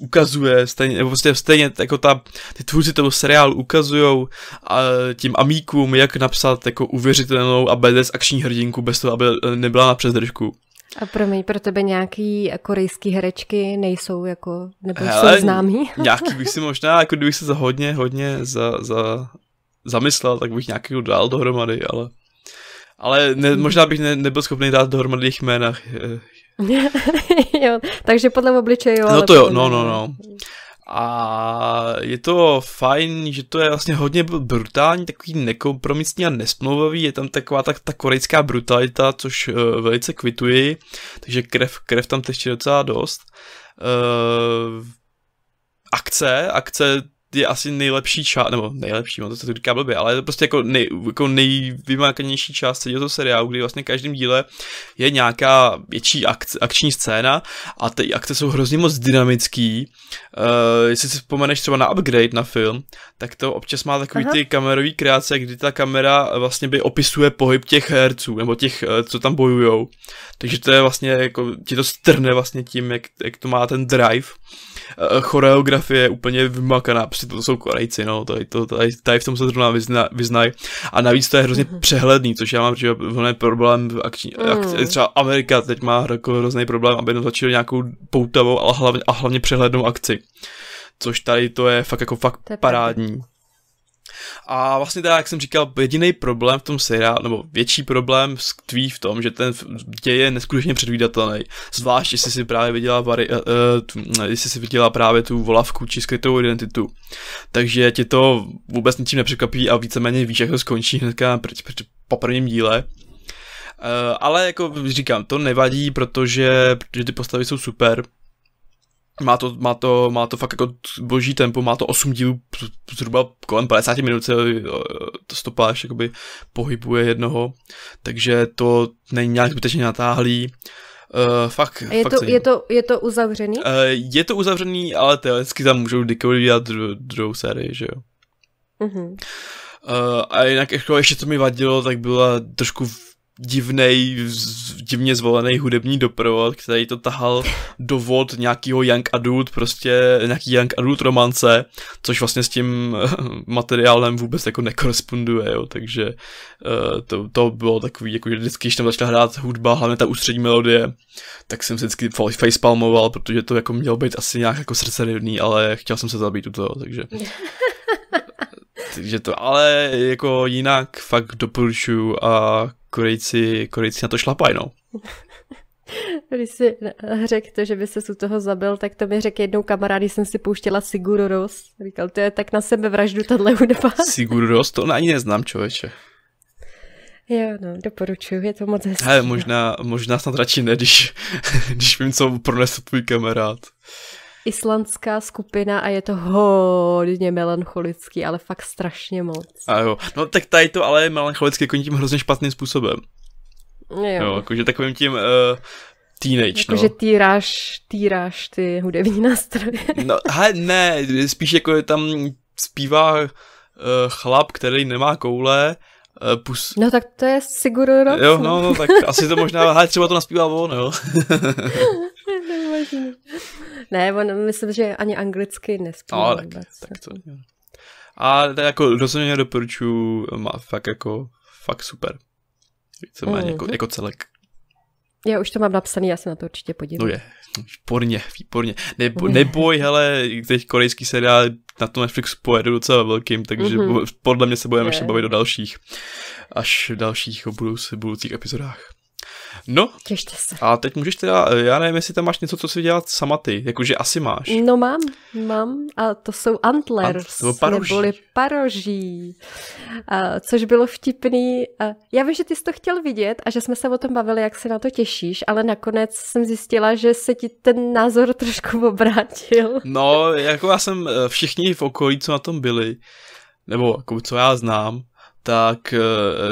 ukazuje stejně, nebo prostě stejně jako ta, ty tvůrci toho seriálu ukazujou a tím amíkům, jak napsat jako uvěřitelnou a bez akční hrdinku, bez toho, aby nebyla na přezdržku. A promiň, pro tebe nějaký korejský herečky nejsou jako, nebo Hele, jsou známý? nějaký bych si možná, jako kdybych se za hodně, hodně za, za, zamyslel, tak bych nějaký dal dohromady, ale ale ne, možná bych ne, nebyl schopný dát dohromady jejich jména. jo, takže podle obličeje, jo. No to jo, no, no, no. A je to fajn, že to je vlastně hodně brutální, takový nekompromisní a nesmlouvavý, je tam taková tak, ta korejská brutalita, což uh, velice kvituji, takže krev, krev tam teče docela dost. Uh, akce, akce je asi nejlepší část, nebo nejlepší, to se říká blbě, ale je to prostě jako, nej, jako nejvymákanější část celého seriálu, kdy vlastně v každém díle je nějaká větší akce, akční scéna a ty akce jsou hrozně moc dynamický. Uh, jestli si vzpomeneš třeba na Upgrade na film, tak to občas má takový Aha. ty kamerový kreace, kdy ta kamera vlastně by opisuje pohyb těch herců, nebo těch, eh, co tam bojujou. Takže to je vlastně jako, ti to strne vlastně tím, jak, jak to má ten drive choreografie je úplně vymakaná, protože to jsou Korejci, no, tady, to, tady, tady v tom se zrovna vyzna, vyznají. A navíc to je hrozně mm-hmm. přehledný, což já mám že velmi problém v akční, mm. akci, třeba Amerika teď má jako hrozný problém, aby natočili nějakou poutavou, ale hlavně, a hlavně přehlednou akci. Což tady to je fakt jako fakt parádní. A vlastně teda, jak jsem říkal, jediný problém v tom seriálu, nebo větší problém tkví v tom, že ten děj je neskutečně předvídatelný. Zvlášť, jestli si právě viděla, vari, uh, uh, jestli si viděla právě tu volavku či skrytou identitu. Takže ti to vůbec ničím nepřekvapí a víceméně víš, jak to skončí hnedka po prvním díle. Uh, ale jako říkám, to nevadí, protože, protože ty postavy jsou super, má to, má to, má to fakt jako boží tempo, má to 8 dílů, zhruba kolem 50 minut se eh, to stopáž jakoby pohybuje jednoho, takže to není nějak zbytečně natáhlý. Uh, fakt, je, fakt to, je, to, je to uzavřený? Uh, je to uzavřený, ale teoreticky tam můžou kdykoliv dělat dru, druhou sérii, že jo. Uh-huh. Uh, a jinak jako ještě co mi vadilo, tak byla trošku divnej, divně zvolený hudební doprovod, který to tahal do vod nějakýho young adult, prostě nějaký young adult romance, což vlastně s tím materiálem vůbec jako nekoresponduje, jo, takže uh, to, to bylo takový, jako že vždycky, když tam začala hrát hudba, hlavně ta ústřední melodie, tak jsem se vždycky facepalmoval, protože to jako mělo být asi nějak jako srdcerivný, ale chtěl jsem se zabít u toho, takže... takže to, ale jako jinak fakt doporučuju a Korejci, Korejci na to šlapají, no. Když jsi řekl to, že by se u toho zabil, tak to mi řekl jednou kamarád, když jsem si pouštěla Siguru Ros. Říkal, to je tak na sebe vraždu tahle hudba. Siguru Ros, to ani neznám, člověče. Jo, no, doporučuji, je to moc hezké. Hele, možná, možná snad radši ne, když, když vím, co pronesl tvůj kamarád. Islandská skupina a je to hodně melancholický, ale fakt strašně moc. A jo, no tak tady to ale je melancholický jako tím hrozně špatným způsobem. Jo. jo jakože takovým tím uh, teenage, jako, no. že týráš, týráš ty hudební nástroje. no, he, ne, spíš jako je tam zpívá uh, chlap, který nemá koule, pus... No tak to je Siguru Rock. Jo, no, no, tak asi to možná, he, třeba to naspíval on, jo. ne, on myslím, že ani anglicky nespívá. No, tak, tak to, jo. A to jako rozhodně doporučuji, má fakt jako, fakt super. Víceméně mm. jako, jako celek. Já už to mám napsaný, já se na to určitě podívám. No je, výborně, výborně. Nebo, neboj, hele, teď korejský seriál na tom Netflix pojedu docela velkým, takže mm-hmm. podle mě se budeme ještě bavit o dalších, až v dalších budoucí, budoucích epizodách. No, Těšte se. a teď můžeš teda, já nevím, jestli tam máš něco, co si dělat sama ty, jakože asi máš. No mám, mám a to jsou antlers, Ant, paroží. neboli paroží, a, což bylo vtipný. A já vím, že ty jsi to chtěl vidět a že jsme se o tom bavili, jak se na to těšíš, ale nakonec jsem zjistila, že se ti ten názor trošku obrátil. No, jako já jsem eh, všichni v okolí, co na tom byli, nebo jako co já znám, tak eh,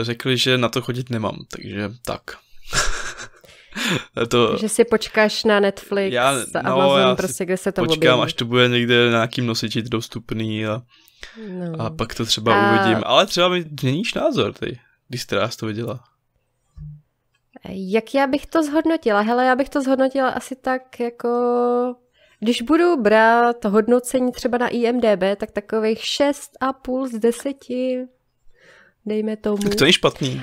řekli, že na to chodit nemám, takže tak. To... Že si počkáš na Netflix, já, no, Amazon, já prostě, kde se to počkám, objeví. až to bude někde na nějakým nosiči dostupný a, no. a pak to třeba a... uvidím. Ale třeba mi změníš názor, ty, když jsi teda to viděla. Jak já bych to zhodnotila? Hele, já bych to zhodnotila asi tak jako... Když budu brát hodnocení třeba na IMDB, tak takových 6,5 z 10, dejme tomu. Tak to je špatný.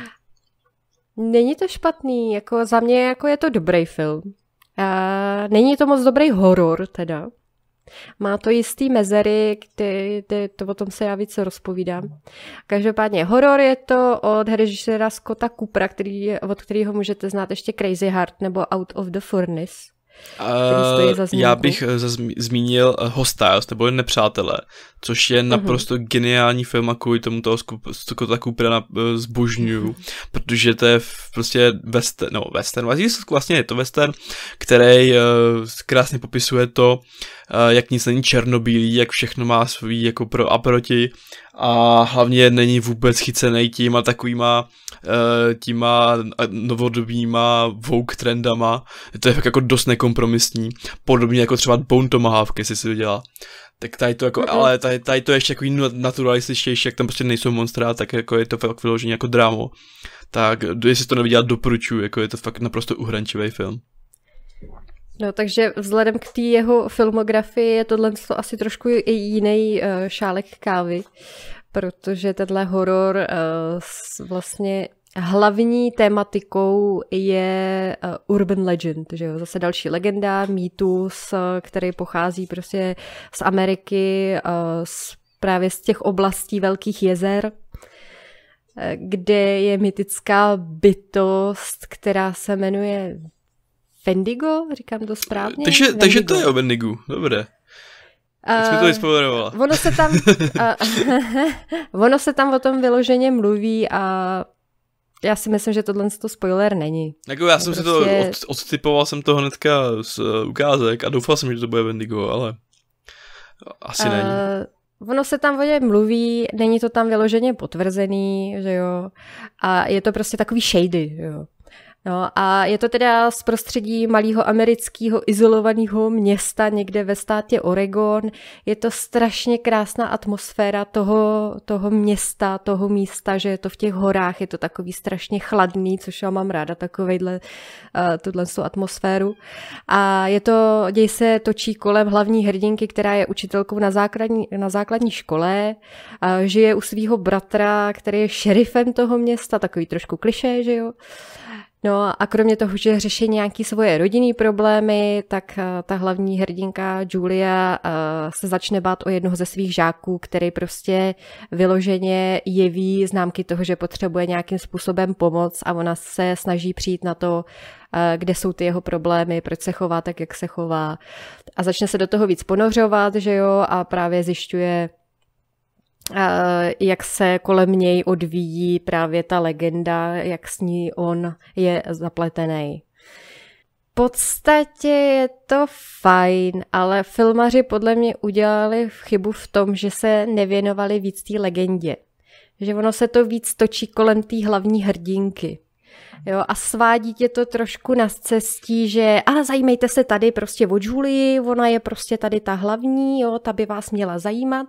Není to špatný, jako za mě jako je to dobrý film. A není to moc dobrý horor teda. Má to jistý mezery, kdy, kdy to o tom se já více rozpovídám. Každopádně horor je to od režiséra Scotta Coopera, který od kterého můžete znát ještě Crazy Heart nebo Out of the Furnace. Uh, já bych eh, zmínil uh, Hostiles, nebo Nepřátelé, což je mhm. naprosto uh-huh. geniální film a kvůli tomu toho Scotta Coopera zbožňuju, protože to je prostě western, no western, vlastně je to western, který uh, krásně popisuje to, uh, jak nic není černobílý, jak všechno má svý jako pro a proti a hlavně není vůbec chycený těma takovýma eh, těma novodobýma Vogue trendama. To je fakt jako dost nekompromisní. Podobně jako třeba Bone Tomahawk, jestli si viděla. Tak tady to jako, mm-hmm. ale tady, tady to je ještě jako naturalističtější, jak tam prostě nejsou monstra, tak jako je to fakt vyloženě jako drámo. Tak jestli to neviděla, doporučuji, jako je to fakt naprosto uhrančivý film. No, takže vzhledem k té jeho filmografii je tohle asi trošku i jiný uh, šálek kávy, protože tenhle horor uh, vlastně hlavní tématikou je uh, urban legend, že jo, zase další legenda, mýtus, který pochází prostě z Ameriky, uh, z, právě z těch oblastí velkých jezer, kde je mytická bytost, která se jmenuje Vendigo, říkám to správně? Takže, takže to je o Vendigu, dobré. Jak jsi to vyspoverovala? Ono se tam, uh, ono se tam o tom vyloženě mluví a já si myslím, že tohle to spoiler není. Jako já jsem prostě... si to prostě- od, odtypoval jsem to hnedka z uh, ukázek a doufal jsem, že to bude Vendigo, ale asi uh, není. Ono se tam o něm mluví, není to tam vyloženě potvrzený, že jo, a je to prostě takový shady, jo. No a je to teda z prostředí malého amerického izolovaného města někde ve státě Oregon. Je to strašně krásná atmosféra toho, toho města, toho místa, že je to v těch horách, je to takový strašně chladný, což já mám ráda, takovejhle, uh, tuhle atmosféru. A je to, děj se točí kolem hlavní hrdinky, která je učitelkou na základní, na základní škole, uh, žije u svého bratra, který je šerifem toho města, takový trošku kliše, že jo. No a kromě toho, že řeší nějaké svoje rodinné problémy, tak eh, ta hlavní hrdinka Julia eh, se začne bát o jednoho ze svých žáků, který prostě vyloženě jeví známky toho, že potřebuje nějakým způsobem pomoc a ona se snaží přijít na to, eh, kde jsou ty jeho problémy, proč se chová tak, jak se chová. A začne se do toho víc ponořovat, že jo, a právě zjišťuje, jak se kolem něj odvíjí právě ta legenda, jak s ní on je zapletený. V podstatě je to fajn, ale filmaři podle mě udělali chybu v tom, že se nevěnovali víc té legendě. Že ono se to víc točí kolem té hlavní hrdinky. Jo, a svádí tě to trošku na cestí, že ale zajímejte se tady prostě o Julie, ona je prostě tady ta hlavní, jo, ta by vás měla zajímat,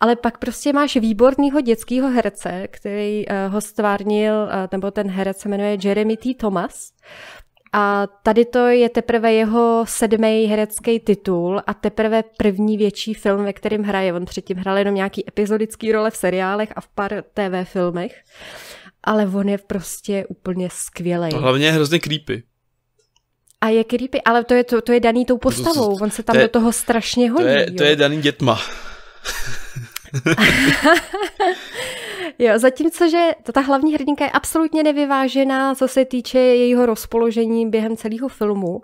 ale pak prostě máš výborného dětského herce, který uh, ho stvárnil, uh, nebo ten herec se jmenuje Jeremy T. Thomas, a tady to je teprve jeho sedmý herecký titul a teprve první větší film, ve kterém hraje. On předtím hrál jenom nějaký epizodický role v seriálech a v pár TV filmech ale on je prostě úplně skvělý. To hlavně je hrozně creepy. A je creepy, ale to je, to, to je daný tou postavou, on se tam to je, do toho strašně hodí. To je, to je daný dětma. Jo, zatímco, že ta hlavní hrdinka je absolutně nevyvážená, co se týče jejího rozpoložení během celého filmu,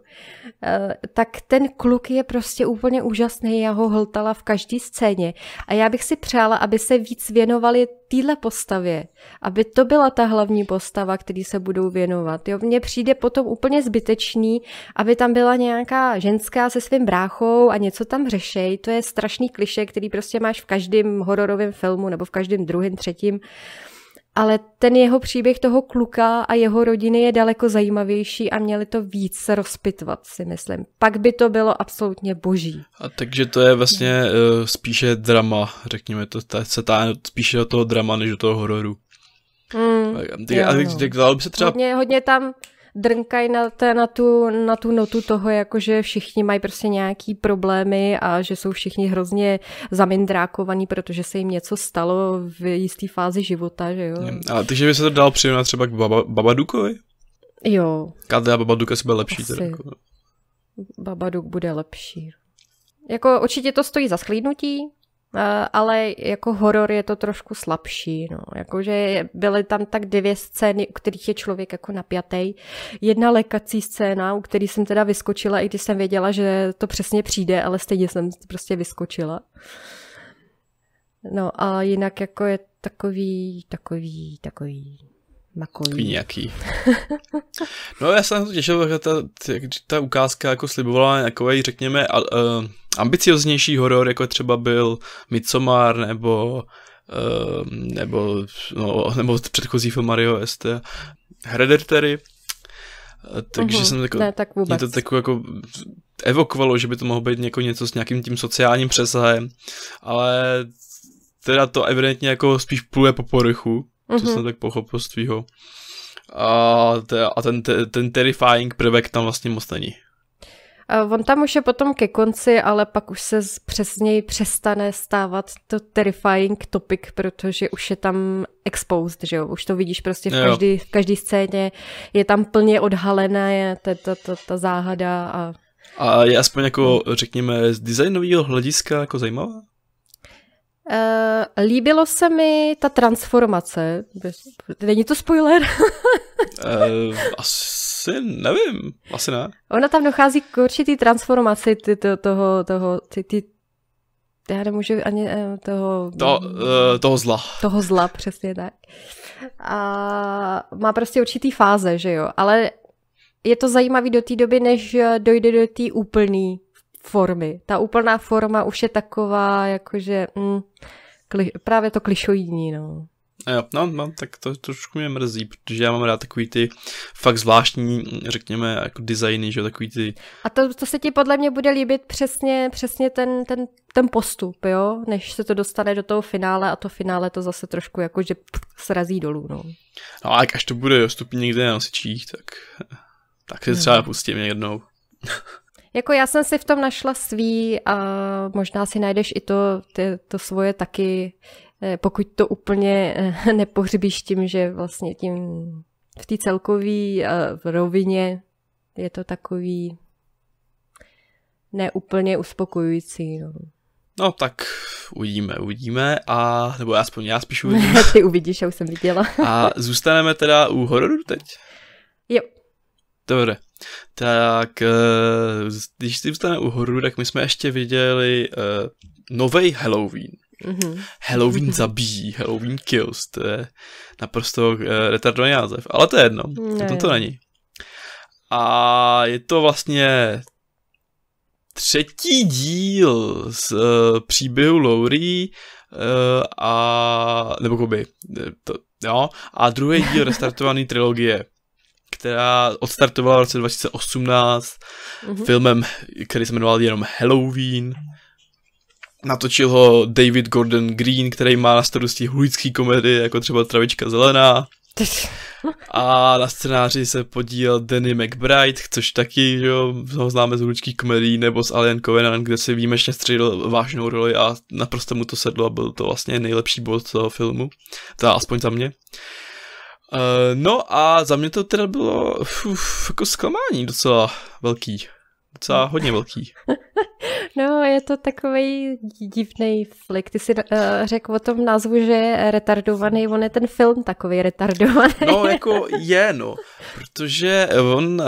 eh, tak ten kluk je prostě úplně úžasný, já ho hltala v každé scéně a já bych si přála, aby se víc věnovali téhle postavě, aby to byla ta hlavní postava, který se budou věnovat. Jo, mně přijde potom úplně zbytečný, aby tam byla nějaká ženská se svým bráchou a něco tam řešej. To je strašný kliše, který prostě máš v každém hororovém filmu nebo v každém druhém, třetím ale ten jeho příběh toho kluka a jeho rodiny je daleko zajímavější a měli to víc rozpitvat, si myslím. Pak by to bylo absolutně boží. A takže to je vlastně uh, spíše drama, řekněme, to se táhne spíše do toho drama, než do toho hororu. Mm, tak, jo, a tak, tak, by se třeba... Hodně, hodně tam drnkají na, na, tu, na tu notu toho, jako že všichni mají prostě nějaký problémy a že jsou všichni hrozně zamindrákovaní, protože se jim něco stalo v jisté fázi života, že jo. A takže by se to dalo přirovnat třeba k Baba, Babadukovi? Jo. Kade a Babaduka se bude lepší. Teda, jako. Babaduk bude lepší. Jako určitě to stojí za schlídnutí, Eh, ale jako horor je to trošku slabší, no. Jakože byly tam tak dvě scény, u kterých je člověk jako napjatý. Jedna lékací scéna, u který jsem teda vyskočila, i když jsem věděla, že to přesně přijde, ale stejně jsem prostě vyskočila. No a jinak jako je takový, takový, takový makový. Takový nějaký. no já jsem to těšil, že ta, ta ukázka jako slibovala nějaký, řekněme, uh, ambicioznější horor, jako třeba byl Midsommar nebo uh, nebo, no, nebo předchozí film Mario ST Hereditary. Takže uh-huh. jsem jako, ne, tak vůbec. mě to tako jako evokovalo, že by to mohlo být něko, něco s nějakým tím sociálním přesahem, ale teda to evidentně jako spíš pluje po porychu, mm-hmm. co mhm. jsem tak pochopil z tvýho. A, a ten, ten, ten terrifying prvek tam vlastně moc není. On tam už je potom ke konci, ale pak už se přes něj přestane stávat to terrifying topic, protože už je tam exposed, že jo? Už to vidíš prostě v každé, v každý scéně. Je tam plně odhalená je ta, ta, ta, ta záhada a... A je aspoň jako, řekněme, z designového hlediska jako zajímavá? Uh, líbilo se mi ta transformace. Není to spoiler? uh, asi nevím, asi ne. Ona tam dochází k určitý transformaci ty, to, toho, toho, ty, ty, já nemůžu ani uh, toho... To, uh, toho zla. Toho zla, přesně tak. A má prostě určitý fáze, že jo, ale je to zajímavý do té doby, než dojde do té úplný formy. Ta úplná forma už je taková, jakože mm, kli, právě to klišoidní, no. Jo, no, no, tak to trošku mě mrzí, protože já mám rád takový ty fakt zvláštní, řekněme, jako designy, že takový ty... A to, to se ti podle mě bude líbit přesně, přesně ten, ten, ten postup, jo, než se to dostane do toho finále a to finále to zase trošku jako, že srazí dolů, no. No a až to bude dostupný někde na nosičích, tak, tak se no. třeba pustím jednou. Jako já jsem si v tom našla svý a možná si najdeš i to, ty, to svoje taky, pokud to úplně eh, nepohřbíš tím, že vlastně tím v té celkové eh, rovině je to takový neúplně uspokojující. No. No tak uvidíme, uvidíme a, nebo aspoň já spíš uvidím. Ty uvidíš, já už jsem viděla. a zůstaneme teda u hororu teď? Jo. Dobře. Tak, eh, když si zůstaneme u hororu, tak my jsme ještě viděli uh, eh, nový Halloween. Mm-hmm. Halloween zabíjí, Halloween kills, to je naprosto uh, retardovaný název, ale to je jedno, ne. to není. A je to vlastně třetí díl z uh, příběhu Laurie uh, a, nebo koby, to, jo, a druhý díl restartovaný trilogie, která odstartovala v roce 2018 mm-hmm. filmem, který se jmenoval jenom Halloween. Natočil ho David Gordon Green, který má na starosti hulický komedie, jako třeba Travička zelená. A na scénáři se podílel Danny McBride, což taky, že jo, ho známe z hulických komedií, nebo z Alien Covenant, kde si výjimečně středil vážnou roli a naprosto mu to sedlo a byl to vlastně nejlepší bod toho filmu. To aspoň za mě. Uh, no a za mě to teda bylo uf, jako zklamání docela velký. Docela hodně velký. No, je to takový divný flik. Ty jsi uh, řekl o tom názvu, že je retardovaný, on je ten film takový retardovaný. No, jako je, no. Protože on uh,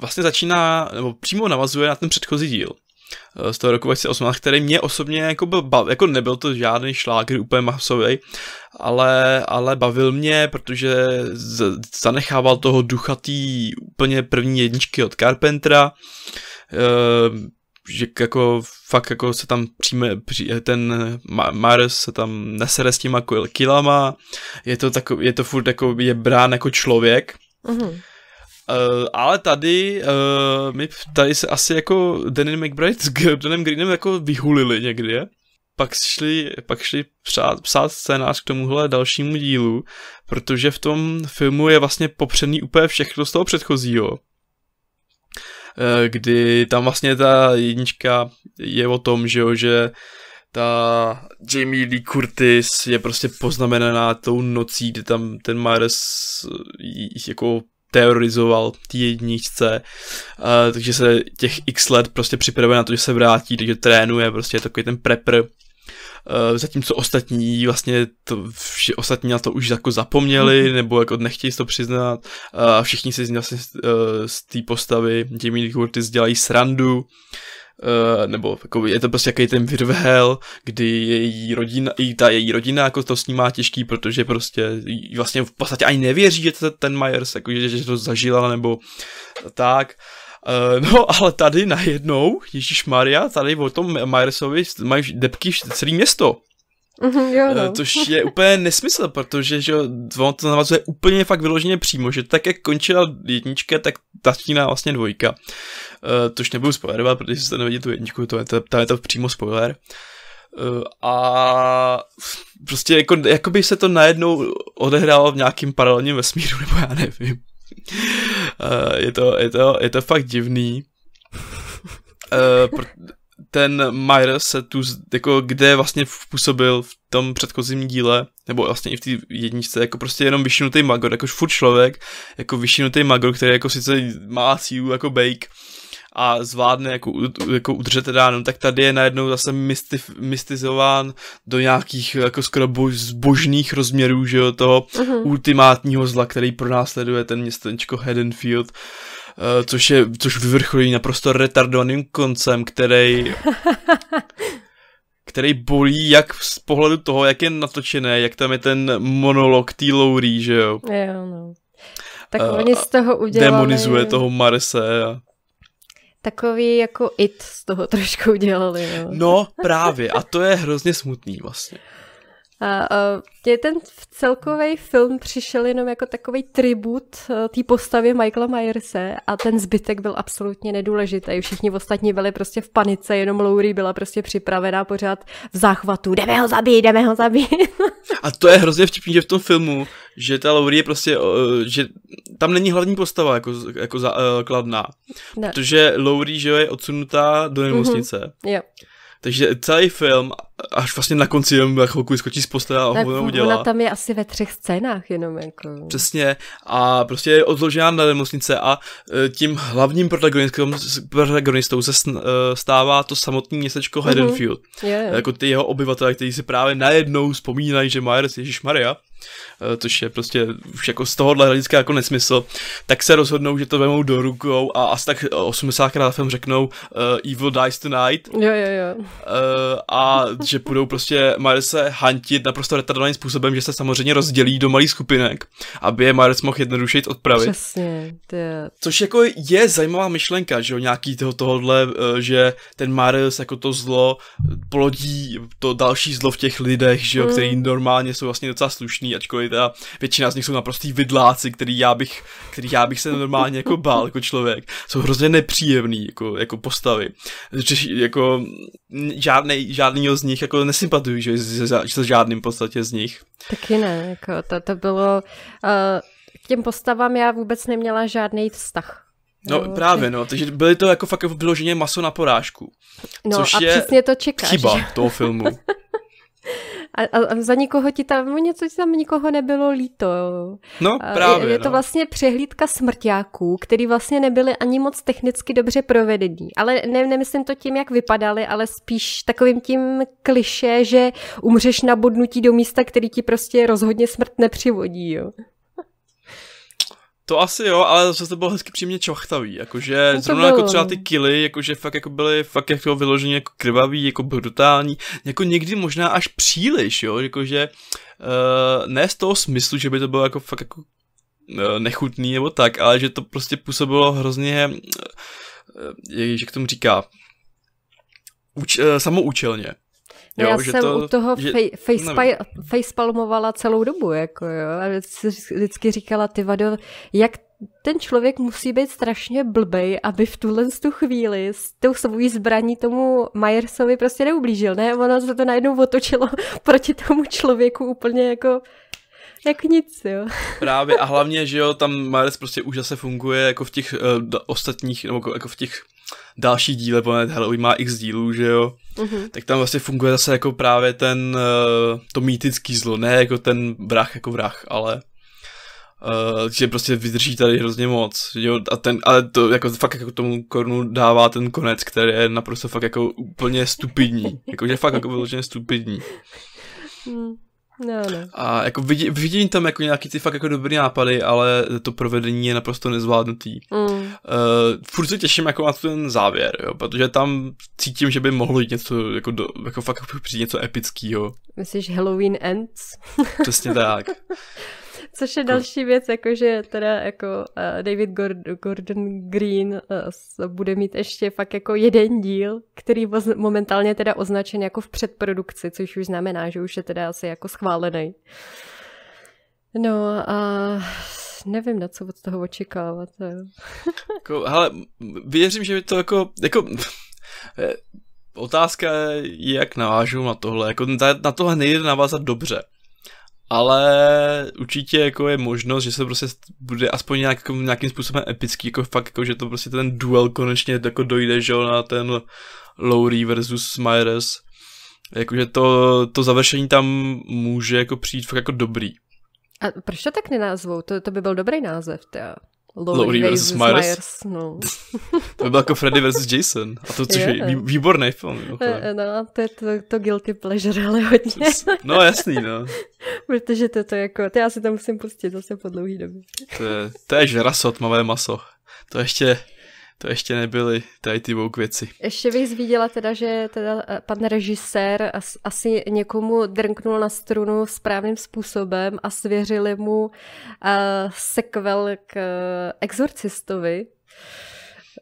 vlastně začíná, nebo přímo navazuje na ten předchozí díl z toho roku 2018, který mě osobně jako byl, bav, jako nebyl to žádný šláger úplně masový, ale, ale bavil mě, protože z, zanechával toho duchatý úplně první jedničky od Carpentera, e, že jako fakt jako se tam přijme, ten Mars se tam nesere s těma kilama, je to, takový, je to furt jako, je brán jako člověk, mm-hmm. Uh, ale tady, uh, my tady se asi jako Danny McBride s Gordonem Greenem jako vyhulili někdy, pak šli, pak šli psát, psát scénář k tomuhle dalšímu dílu, protože v tom filmu je vlastně popřený úplně všechno z toho předchozího. Eh, kdy tam vlastně ta jednička je o tom, že jo, že ta Jamie Lee Curtis je prostě poznamenaná tou nocí, kdy tam ten Myers jako terorizoval té jedničce, uh, takže se těch x let prostě připravuje na to, že se vrátí, takže trénuje, prostě je takový ten prepper, uh, zatímco ostatní vlastně to, vši, ostatní na to už jako zapomněli, mm-hmm. nebo jako nechtějí to přiznat a všichni si vlastně uh, z té postavy Jamie Lee Curtis dělají srandu, Uh, nebo jako je to prostě jaký ten virvhel, kdy její rodina, i ta její rodina jako to s ní má těžký, protože prostě vlastně v podstatě ani nevěří, že to ten Myers, jako, že, že to zažila, nebo tak. Uh, no, ale tady najednou, Ježíš Maria, tady o tom Myersovi mají depky celé město. Mm-hmm, jo, no. Což je úplně nesmysl, protože že on to navazuje úplně fakt vyloženě přímo, že tak jak končila jednička, tak začíná vlastně dvojka. Uh, tož nebudu spoilerovat, protože jste nevidí tu jedničku, to je to, to, je to přímo spoiler. Uh, a prostě jako, jako by se to najednou odehrálo v nějakým paralelním vesmíru, nebo já nevím. Uh, je, to, je, to, je to fakt divný. Pr- ten Myers se tu, jako kde vlastně působil v tom předchozím díle, nebo vlastně i v té jedničce, jako prostě jenom vyšinutý magor, jakož furt člověk, jako vyšinutý magor, který jako sice má sílu jako bake, a zvládne jako, jako udržet ránu, tak tady je najednou zase mystif, mystizován do nějakých jako skoro bož, zbožných rozměrů, že jo, toho uh-huh. ultimátního zla, který pro nás sleduje ten městečko Haddonfield. Uh, což je, což vyvrcholí naprosto retardovaným koncem, který který bolí jak z pohledu toho, jak je natočené, jak tam je ten monolog té Lowry, že jo. Jo, no. Tak uh, oni z toho udělali... Demonizuje toho Marse a... Takový jako it z toho trošku udělali, jo. No, právě. A to je hrozně smutný vlastně. A, a mě ten celkový film přišel jenom jako takový tribut eh, té postavě Michaela Myerse a ten zbytek byl absolutně nedůležitý. Všichni ostatní byli prostě v panice, jenom Laurie byla prostě připravená pořád v záchvatu. Jdeme ho zabít, jdeme ho zabít. A to je hrozně vtipný, že v tom filmu, že ta Laurie je prostě, eh, že tam není hlavní postava jako, jako za, uh, kladná. Ne. Protože Laurie, že je odsunutá do nemocnice. Mm-hmm. Jo. Takže celý film, až vlastně na konci jenom na chvilku skočí z postele a tak ho udělá. Ona tam je asi ve třech scénách jenom jako. Přesně. A prostě je odložená na nemocnice a e, tím hlavním protagonistou, protagonistou se e, stává to samotné městečko mm-hmm. Haddonfield. Yeah. Jako ty jeho obyvatele, kteří si právě najednou vzpomínají, že Myers, Ježíš Maria, Eh, což je prostě už jako z tohohle hlediska jako nesmysl, tak se rozhodnou, že to vemou do rukou a asi tak 80krát film řeknou uh, Evil Dies Tonight. Jo, jo, jo. Uh, a že budou prostě se hantit naprosto retardovaným způsobem, že se samozřejmě rozdělí do malých skupinek, aby je Miles mohl jednodušeji odpravit. Přesně. Je... Což jako je zajímavá myšlenka, že jo, nějaký toho, tohohle, že ten Miles jako to zlo polodí to další zlo v těch lidech, že jo, mm. který normálně jsou vlastně docela slušný ačkoliv teda většina z nich jsou naprostý vidláci, který já bych, který já bych se normálně jako bál jako člověk. Jsou hrozně nepříjemný jako, jako postavy. Jako žádný, žádný z nich jako nesympatuju, že se žádným podstatě z nich. Taky ne, jako to, to bylo, uh, k těm postavám já vůbec neměla žádný vztah. No jo, právě, no, takže byly to jako fakt vyloženě maso na porážku. No což a je přesně to čekáš. chyba toho filmu. A, a za nikoho ti tam, něco ti tam nikoho nebylo líto. No právě. Je, je to no. vlastně přehlídka smrťáků, který vlastně nebyly ani moc technicky dobře provedení. Ale ne, nemyslím to tím, jak vypadali, ale spíš takovým tím kliše, že umřeš na bodnutí do místa, který ti prostě rozhodně smrt nepřivodí. Jo. To asi jo, ale zase to bylo hezky přímě čochtavý, jakože no zrovna bylo. jako třeba ty kily, jakože fakt jako byly fakt jako vyloženě jako krvavý, jako brutální, jako někdy možná až příliš, jo, jakože uh, ne z toho smyslu, že by to bylo jako fakt jako uh, nechutný nebo tak, ale že to prostě působilo hrozně, uh, jak k tomu říká, uč, uh, samoučelně. No jo, já jsem to, u toho že, face, facepalmovala celou dobu, jako jo, a vždycky říkala, ty vado, jak ten člověk musí být strašně blbej, aby v tuhle tu chvíli s tou svou zbraní tomu Myersovi prostě neublížil, ne? Ono se to najednou otočilo proti tomu člověku úplně jako jak nic, jo. Právě a hlavně, že jo, tam Myers prostě už zase funguje jako v těch uh, ostatních, nebo jako, jako v těch další díle, protože Halloween má x dílů, že jo, mm-hmm. tak tam vlastně funguje zase jako právě ten, uh, to mýtický zlo, ne jako ten vrah jako vrah, ale Uh, že prostě vydrží tady hrozně moc, jo, a ten, ale to jako fakt jako tomu korunu dává ten konec, který je naprosto fakt jako úplně stupidní, jakože fakt jako vyloženě stupidní. Mm. No, no. A jako vidím, vidím tam jako nějaký ty fakt jako dobrý nápady, ale to provedení je naprosto nezvládnutý. Mm. Uh, furt se těším jako na ten závěr, jo, protože tam cítím, že by mohlo jít něco jako, do, jako fakt přijít něco epického. Myslíš Halloween Ends? Přesně tak. Což je další věc, jakože teda jako uh, David Gordon, Gordon Green uh, bude mít ještě fakt jako jeden díl, který voz, momentálně teda označen jako v předprodukci, což už znamená, že už je teda asi jako schválený. No a nevím, na co od toho očekávat. jako, hele, věřím, že by to jako, jako eh, otázka je, jak navážu na tohle. Jako na tohle nejde navázat dobře ale určitě jako je možnost, že se prostě bude aspoň nějak, jako nějakým způsobem epický, jako fakt, jako, že to prostě ten duel konečně jako dojde, že na ten Lowry versus Myers. Jakože to, to završení tam může jako přijít fakt jako dobrý. A proč to tak nenázvou? To, to by byl dobrý název, teda. Laurie vs. Myers. Myers no. to by byl jako Freddy vs. Jason. A to, což je, je výborný film. E, no, to je to, to guilty pleasure, ale hodně. no jasný, no. Protože to, to jako, to já si to musím pustit zase po dlouhý době. to je, to je žraso, tmavé maso. To ještě, to ještě nebyly tady ty woke věci. Ještě bych zvíděla teda, že teda eh, pan režisér asi někomu drnknul na strunu správným způsobem a svěřili mu uh, sequel k uh, Exorcistovi.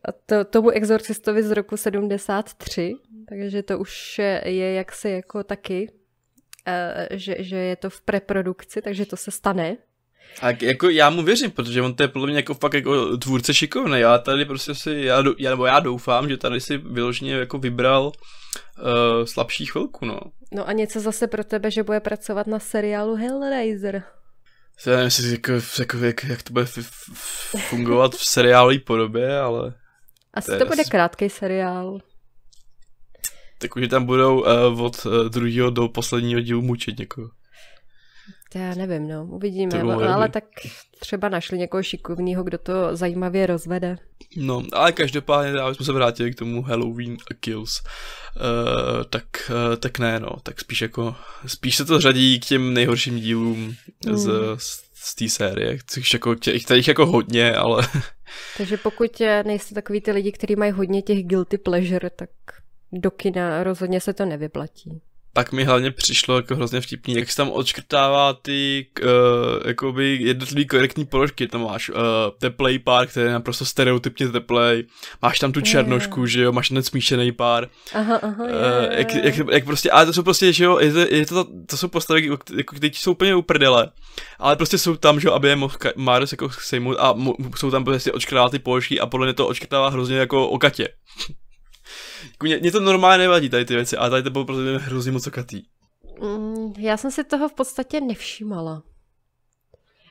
A to, tomu exorcistovi z roku 73, takže to už je jaksi jako taky že, že je to v preprodukci, takže to se stane. A jako já mu věřím, protože on to je podle mě jako fakt jako tvůrce šikovný. Já tady prostě si, já, já, nebo já doufám, že tady si vyloženě jako vybral uh, slabší chvilku, no. No a něco zase pro tebe, že bude pracovat na seriálu Hellraiser. Já nevím, jestli jako, jako, jak, jak to bude fungovat v seriálové podobě, ale... Asi to, bude krátký seriál. Tak už tam budou uh, od uh, druhého do posledního dílu mučit někoho. To já nevím, no, uvidíme, ale, ale tak třeba našli někoho šikovného, kdo to zajímavě rozvede. No, ale každopádně, aby jsme se vrátili k tomu Halloween Kills, uh, tak, uh, tak ne, no, tak spíš jako, spíš se to řadí k těm nejhorším dílům hmm. z, z té série, což jako, těch, těch jako hodně, ale... Takže pokud nejste takový ty lidi, kteří mají hodně těch guilty pleasure, tak do kina rozhodně se to nevyplatí pak mi hlavně přišlo jako hrozně vtipný, jak se tam odškrtává ty uh, jakoby jednotlivý korektní položky. Tam máš uh, teplej pár, který je naprosto stereotypně teplej, máš tam tu černošku, že jo, máš ten smíšený pár. Aha, aha, je, uh, jak, jak, jak, prostě, ale to jsou prostě, že jo, je to, je to, to jsou postavy, jako, teď jsou úplně uprdele, ale prostě jsou tam, že jo, aby je mohl Marius jako sejmout a mo, jsou tam prostě odškrtává ty položky a podle mě to odškrtává hrozně jako o katě. Jako mě, mě to normálně nevadí tady ty věci, ale tady to bylo prostě hrozně moc okatý. Mm, já jsem si toho v podstatě nevšímala.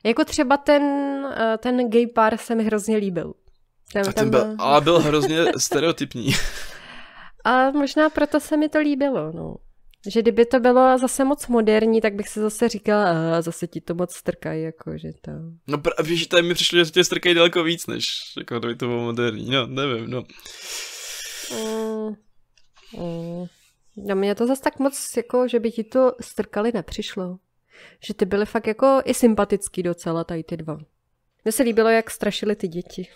Jako třeba ten, eh, ten gay pár se mi hrozně líbil. Ten, a ten byl, byl... ale byl hrozně stereotypní. A možná proto se mi to líbilo, no. Že kdyby to bylo zase moc moderní, tak bych se zase říkala, a zase ti to moc strkají, jako, že to... No právě, že tady mi přišlo, že tě strkají daleko víc, než jako kdyby to bylo moderní, no, nevím, no. Mm, mm. Na mě to zase tak moc, jako, že by ti to strkali nepřišlo. Že ty byly fakt jako i sympatický docela, tady ty dva. Mně se líbilo, jak strašili ty děti.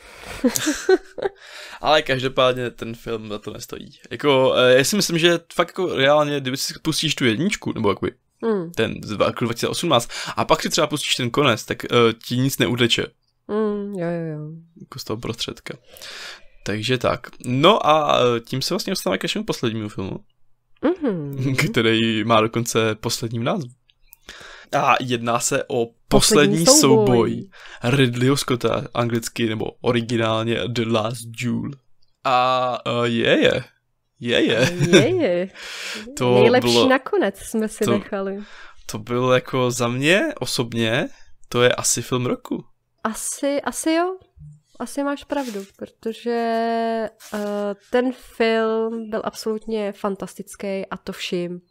Ale každopádně ten film za to nestojí. Jako, eh, já si myslím, že fakt jako reálně, kdyby si pustíš tu jedničku, nebo jakoby hmm. ten z 2018, a pak si třeba pustíš ten konec, tak uh, ti nic neuteče. Hmm, jo, jo, jo. Jako z toho prostředka. Takže tak. No a e, tím se vlastně dostáváme k našemu poslednímu filmu, mm-hmm. který má dokonce poslední název. A jedná se o poslední, poslední souboj. souboj Ridleyho Scotta, anglicky nebo originálně The Last Duel. A uh, je je. Je je. Je je. to Nejlepší bylo, nakonec jsme si to, nechali. To bylo jako za mě osobně, to je asi film roku. Asi, asi jo asi máš pravdu, protože uh, ten film byl absolutně fantastický a to vším.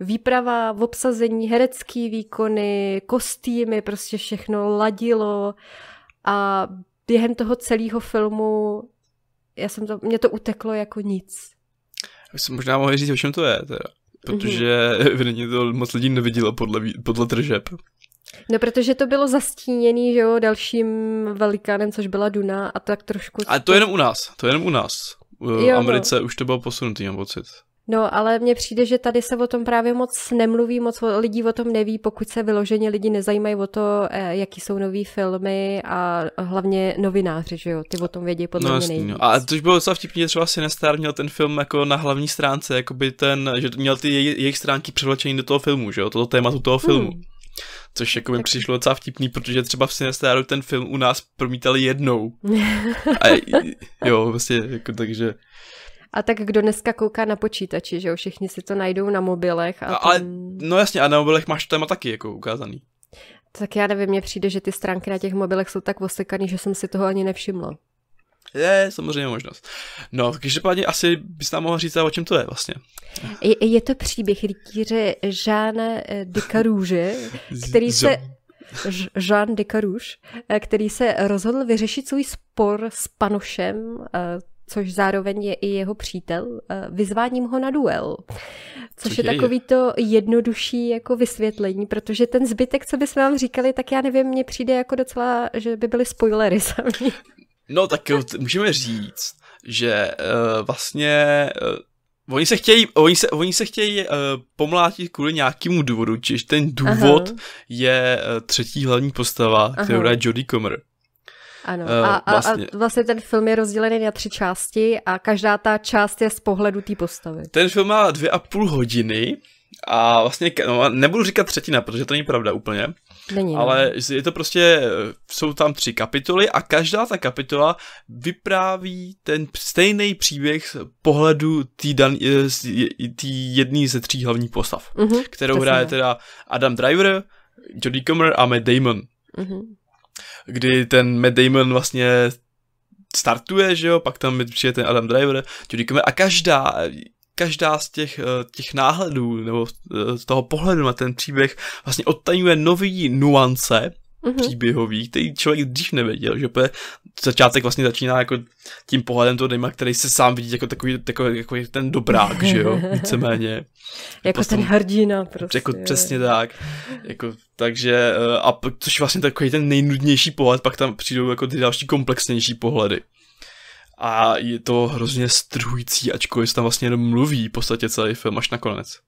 Výprava, v obsazení, herecký výkony, kostýmy, prostě všechno ladilo a během toho celého filmu já jsem to, mě to uteklo jako nic. Já jsem možná mohl říct, o čem to je, teda. protože mm-hmm. evidentně to moc lidí nevidělo podle, podle tržeb. No, protože to bylo zastíněný, že jo, dalším velikánem, což byla Duna a tak trošku... A to je jenom u nás, to je jenom u nás. V jo, no. Americe no. už to bylo posunutý, mám pocit. No, ale mně přijde, že tady se o tom právě moc nemluví, moc lidí o tom neví, pokud se vyloženě lidi nezajímají o to, eh, jaký jsou nový filmy a hlavně novináři, že jo, ty o tom vědí podle no, mě nejvíc. No. A to už bylo docela vtipně, třeba Sinestar měl ten film jako na hlavní stránce, jako by ten, že měl ty jejich stránky převlečený do toho filmu, že jo, toto tématu toho filmu. Hmm. Což jako mi přišlo docela vtipný, protože třeba v Sinestaru ten film u nás promítali jednou. A jo, vlastně, jako takže... A tak kdo dneska kouká na počítači, že jo, všichni si to najdou na mobilech. A, a ale, no jasně, a na mobilech máš téma taky jako ukázaný. Tak já nevím, mně přijde, že ty stránky na těch mobilech jsou tak osekaný, že jsem si toho ani nevšimla. Je, samozřejmě možnost. No, každopádně asi bys nám mohl říct, o čem to je vlastně. Je, je to příběh rytíře Žána de Carouge, který se... Jean de Carouge, který se rozhodl vyřešit svůj spor s Panošem, eh, což zároveň je i jeho přítel, eh, vyzváním ho na duel. Což Co je, je takový to jednodušší jako vysvětlení, protože ten zbytek, co bychom vám říkali, tak já nevím, mně přijde jako docela, že by byly spoilery sami. No tak můžeme říct, že uh, vlastně uh, oni se chtějí, oni se, oni se chtějí uh, pomlátit kvůli nějakému důvodu, čiž ten důvod Aha. je uh, třetí hlavní postava, kterou hraje Jodie Comer. Ano, uh, a, vlastně. a vlastně ten film je rozdělený na tři části a každá ta část je z pohledu té postavy. Ten film má dvě a půl hodiny A vlastně, no, nebudu říkat třetina, protože to není pravda úplně. Není, no. ale je to prostě, jsou tam tři kapitoly a každá ta kapitola vypráví ten stejný příběh z pohledu té jedné ze tří hlavních postav, uh-huh, kterou hraje teda Adam Driver, Jodie Comer a Matt Damon. Uh-huh. Kdy ten Matt Damon vlastně startuje, že jo, pak tam přijde ten Adam Driver, Jodie Comer a každá každá z těch, eh, těch náhledů nebo eh, z toho pohledu na ten příběh vlastně odtajňuje nový nuance mm-hmm. příběhový, který člověk dřív nevěděl, že začátek vlastně začíná jako tím pohledem toho Dejma, který se sám vidí jako takový, takový, jako ten dobrák, že jo, víceméně. jako Potom, ten hrdina prostě. Jako přesně tak. Jako, takže, eh, a což vlastně takový ten nejnudnější pohled, pak tam přijdou jako ty další komplexnější pohledy a je to hrozně strhující, ačkoliv se tam vlastně jenom mluví v podstatě celý film až nakonec.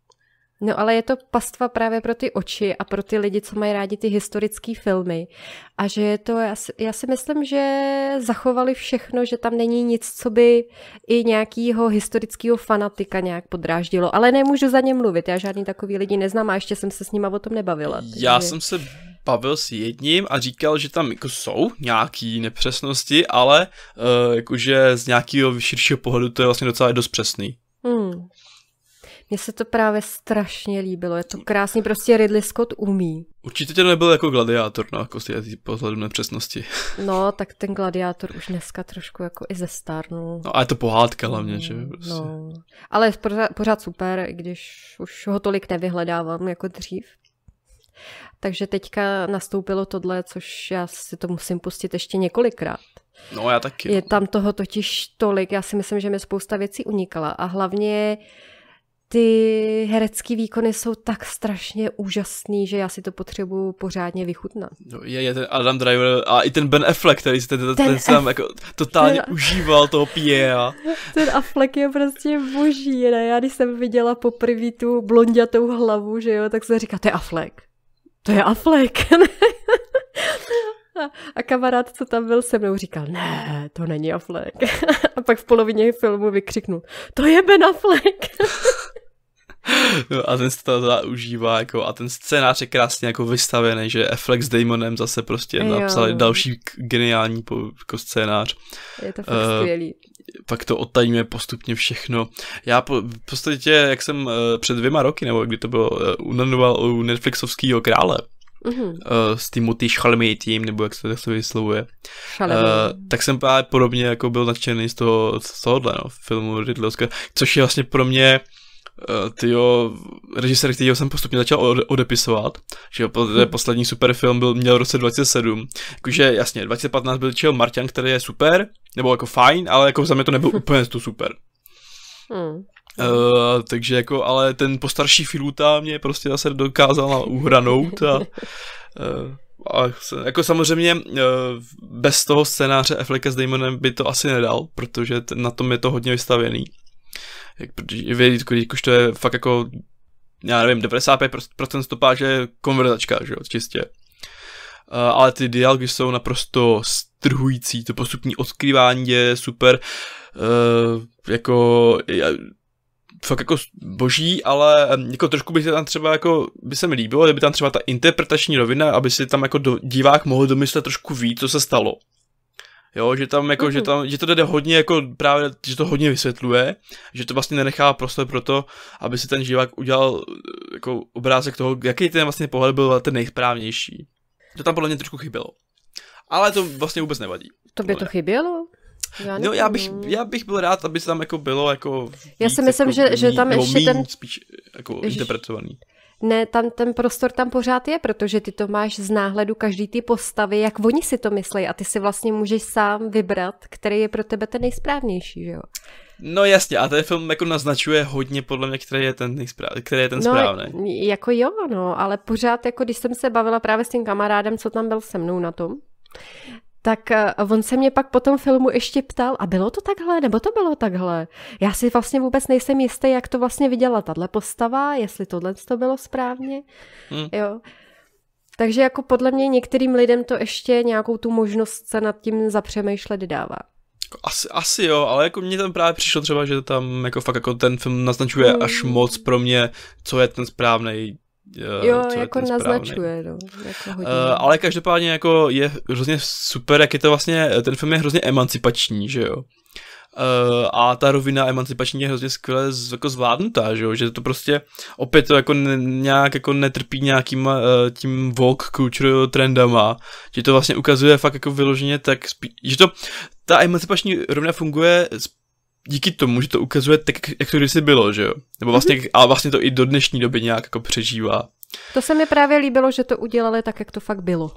No ale je to pastva právě pro ty oči a pro ty lidi, co mají rádi ty historické filmy. A že je to, já si, já si myslím, že zachovali všechno, že tam není nic, co by i nějakýho historického fanatika nějak podráždilo. Ale nemůžu za ně mluvit, já žádný takový lidi neznám a ještě jsem se s nima o tom nebavila. Takže... Já jsem se bavil s jedním a říkal, že tam jako jsou nějaký nepřesnosti, ale uh, jakože z nějakého širšího pohledu to je vlastně docela dost přesný. Hmm. Mně se to právě strašně líbilo, je to krásný, prostě Ridley Scott umí. Určitě to nebyl jako gladiátor, no, jako z pohledu nepřesnosti. No, tak ten gladiátor už dneska trošku jako i zestárnul. No a je to pohádka hlavně, že? Prostě. No, ale pořád, pořád super, i když už ho tolik nevyhledávám jako dřív. Takže teďka nastoupilo tohle, což já si to musím pustit ještě několikrát. No já taky. Je no. tam toho totiž tolik, já si myslím, že mi spousta věcí unikala a hlavně ty herecké výkony jsou tak strašně úžasný, že já si to potřebuju pořádně vychutnat. No, je, je ten Adam Driver a i ten Ben Affleck, který si ten, ten, ten, sám jako totálně ten, užíval toho Pierre. Ten Affleck je prostě boží, ne? Já když jsem viděla poprvé tu blondětou hlavu, že jo, tak jsem říká, to je Affleck to je Affleck. A kamarád, co tam byl se mnou, říkal, ne, to není Affleck. A pak v polovině filmu vykřiknul, to je Ben Affleck. No a ten se to užívá, jako, a ten scénář je krásně jako vystavený, že Affleck s Damonem zase prostě jo. napsali další geniální po, jako scénář. Je to fakt uh, skvělý. Pak to odtajíme postupně všechno. Já po, v podstatě, jak jsem uh, před dvěma roky, nebo kdy to bylo, uh, unanoval u Netflixovského krále, Uh-huh. Uh, s Timothy tím, nebo jak se to vyslovuje. Uh, tak jsem právě podobně jako byl nadšený z toho, z tohohle, no, filmu Ridley Scott, což je vlastně pro mě uh, tyjo, režisér, kterýho jsem postupně začal odepisovat, že jo, uh-huh. poslední super film byl, měl v roce 2007, jakože jasně, 2015 byl Chill Martian, který je super, nebo jako fajn, ale jako za mě to nebyl úplně to super. Hmm. Uh, takže jako, ale ten postarší Filuta mě prostě zase dokázal uhranout a, uh, a jako samozřejmě uh, bez toho scénáře Afflecka s Damonem by to asi nedal, protože ten, na tom je to hodně vystavěný. Jak, vědět, když to je fakt jako já nevím, 95% stopáže konverzačka, že jo, čistě. Uh, ale ty dialogy jsou naprosto strhující, to postupní odkrývání je super, uh, jako fakt jako boží, ale jako trošku by se tam třeba jako, by se mi líbilo, kdyby tam třeba ta interpretační rovina, aby si tam jako do, divák mohl domyslet trošku víc, co se stalo. Jo, že tam jako, mm-hmm. že mhm. tam, že to jde hodně jako právě, že to hodně vysvětluje, že to vlastně nenechá prostor pro to, aby si ten divák udělal jako obrázek toho, jaký ten vlastně pohled byl ten nejsprávnější. To tam podle mě trošku chybělo. Ale to vlastně vůbec nevadí. To by to chybělo? Já no, já bych, já bych byl rád, aby tam jako bylo jako Já si myslím, jako že, že tam ještě ten... spíš jako Ježiš. interpretovaný. Ne, tam ten prostor tam pořád je, protože ty to máš z náhledu každý ty postavy, jak oni si to myslí a ty si vlastně můžeš sám vybrat, který je pro tebe ten nejsprávnější, že jo? No jasně, a ten film jako naznačuje hodně podle mě, který je ten, nejspráv, který je ten no, správný. jako jo, no, ale pořád, jako když jsem se bavila právě s tím kamarádem, co tam byl se mnou na tom, tak eh, on se mě pak po tom filmu ještě ptal, a bylo to takhle, nebo to bylo takhle? Já si vlastně vůbec nejsem jistý, jak to vlastně viděla tahle postava, jestli tohle to bylo správně. Hmm. Jo. Takže jako podle mě některým lidem to ještě nějakou tu možnost se nad tím zapřemýšlet dává. Jako asi, asi jo, ale jako mně tam právě přišlo třeba, že tam jako fakt jako ten film naznačuje mm. až moc pro mě, co je ten správný Jo, co jako naznačuje, no. Jako uh, ale každopádně jako je hrozně super, jak je to vlastně, ten film je hrozně emancipační, že jo. Uh, a ta rovina emancipační je hrozně skvěle z, jako zvládnutá, že jo? že to prostě opět to jako ne, nějak jako netrpí nějakým uh, tím Vogue culture trendama, že to vlastně ukazuje fakt jako vyloženě tak, spí- že to, ta emancipační rovina funguje díky tomu, že to ukazuje tak, jak to kdysi bylo, že jo? Nebo vlastně, mm-hmm. ale vlastně to i do dnešní doby nějak jako přežívá. To se mi právě líbilo, že to udělali tak, jak to fakt bylo.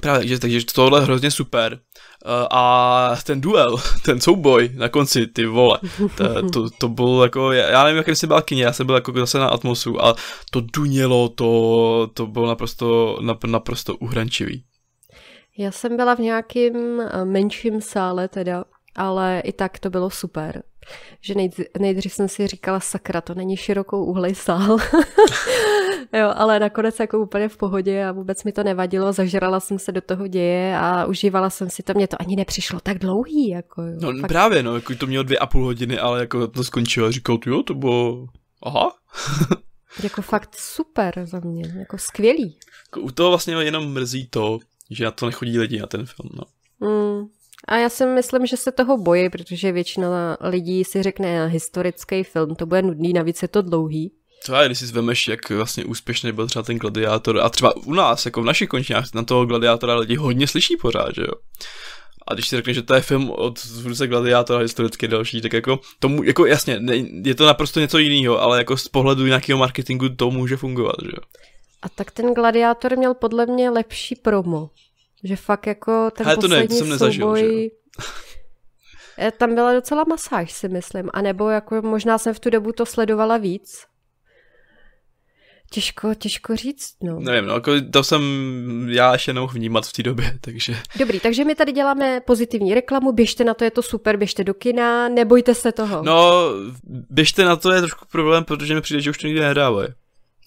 Právě, že, takže tohle je hrozně super. Uh, a ten duel, ten souboj na konci, ty vole, to, to, to bylo jako, já nevím, jak jsem byl kyně, já jsem byl jako zase na Atmosu a to dunělo, to, to bylo naprosto, naprosto uhrančivý. Já jsem byla v nějakým eh, menším sále teda, ale i tak to bylo super. Že nejdřív jsem si říkala, sakra, to není širokou uhlej sál. jo, ale nakonec jako úplně v pohodě a vůbec mi to nevadilo, zažrala jsem se do toho děje a užívala jsem si to, mě to ani nepřišlo tak dlouhý. Jako, jo, no fakt. právě, no, jako to mělo dvě a půl hodiny, ale jako to skončilo a říkal, jo, to bylo, aha. jako fakt super za mě, jako skvělý. Jako u toho vlastně jenom mrzí to, že na to nechodí lidi na ten film, no. Mm, a já si myslím, že se toho bojí, protože většina lidí si řekne historický film, to bude nudný, navíc je to dlouhý. Co když si zvemeš, jak vlastně úspěšný byl třeba ten gladiátor, a třeba u nás, jako v našich končinách, na toho gladiátora lidi hodně slyší pořád, že jo. A když si řekne, že to je film od zvůdce gladiátora historicky další, tak jako tomu, jako jasně, ne, je to naprosto něco jiného, ale jako z pohledu nějakého marketingu to může fungovat, že jo. A tak ten gladiátor měl podle mě lepší promo. Že fakt jako ten Hele, to poslední ne, to jsem nezažil, souboj... Že? Tam byla docela masáž, si myslím. A nebo jako možná jsem v tu dobu to sledovala víc. Těžko, těžko říct, no. Nevím, no, jako to jsem já ještě nemohl vnímat v té době, takže... Dobrý, takže my tady děláme pozitivní reklamu, běžte na to, je to super, běžte do kina, nebojte se toho. No, běžte na to je trošku problém, protože mi přijde, že už to nikdy nehrávají.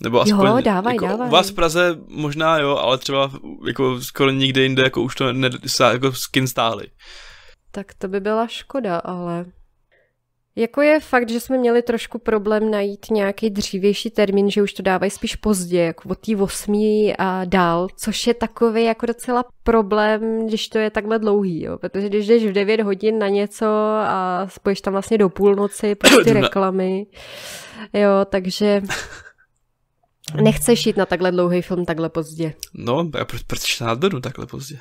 Nebo aspoň, jo, dávaj, jako, dávaj. U vás v Praze možná jo, ale třeba jako skoro nikde jinde jako už to ne, jako skin stáhli. Tak to by byla škoda, ale... Jako je fakt, že jsme měli trošku problém najít nějaký dřívější termín, že už to dávají spíš pozdě, jako od té 8 a dál, což je takový jako docela problém, když to je takhle dlouhý, jo? protože když jdeš v 9 hodin na něco a spojíš tam vlastně do půlnoci, prostě ty reklamy, jo, takže Nechceš jít na takhle dlouhý film takhle pozdě. No, já proč, proč na jdu takhle pozdě?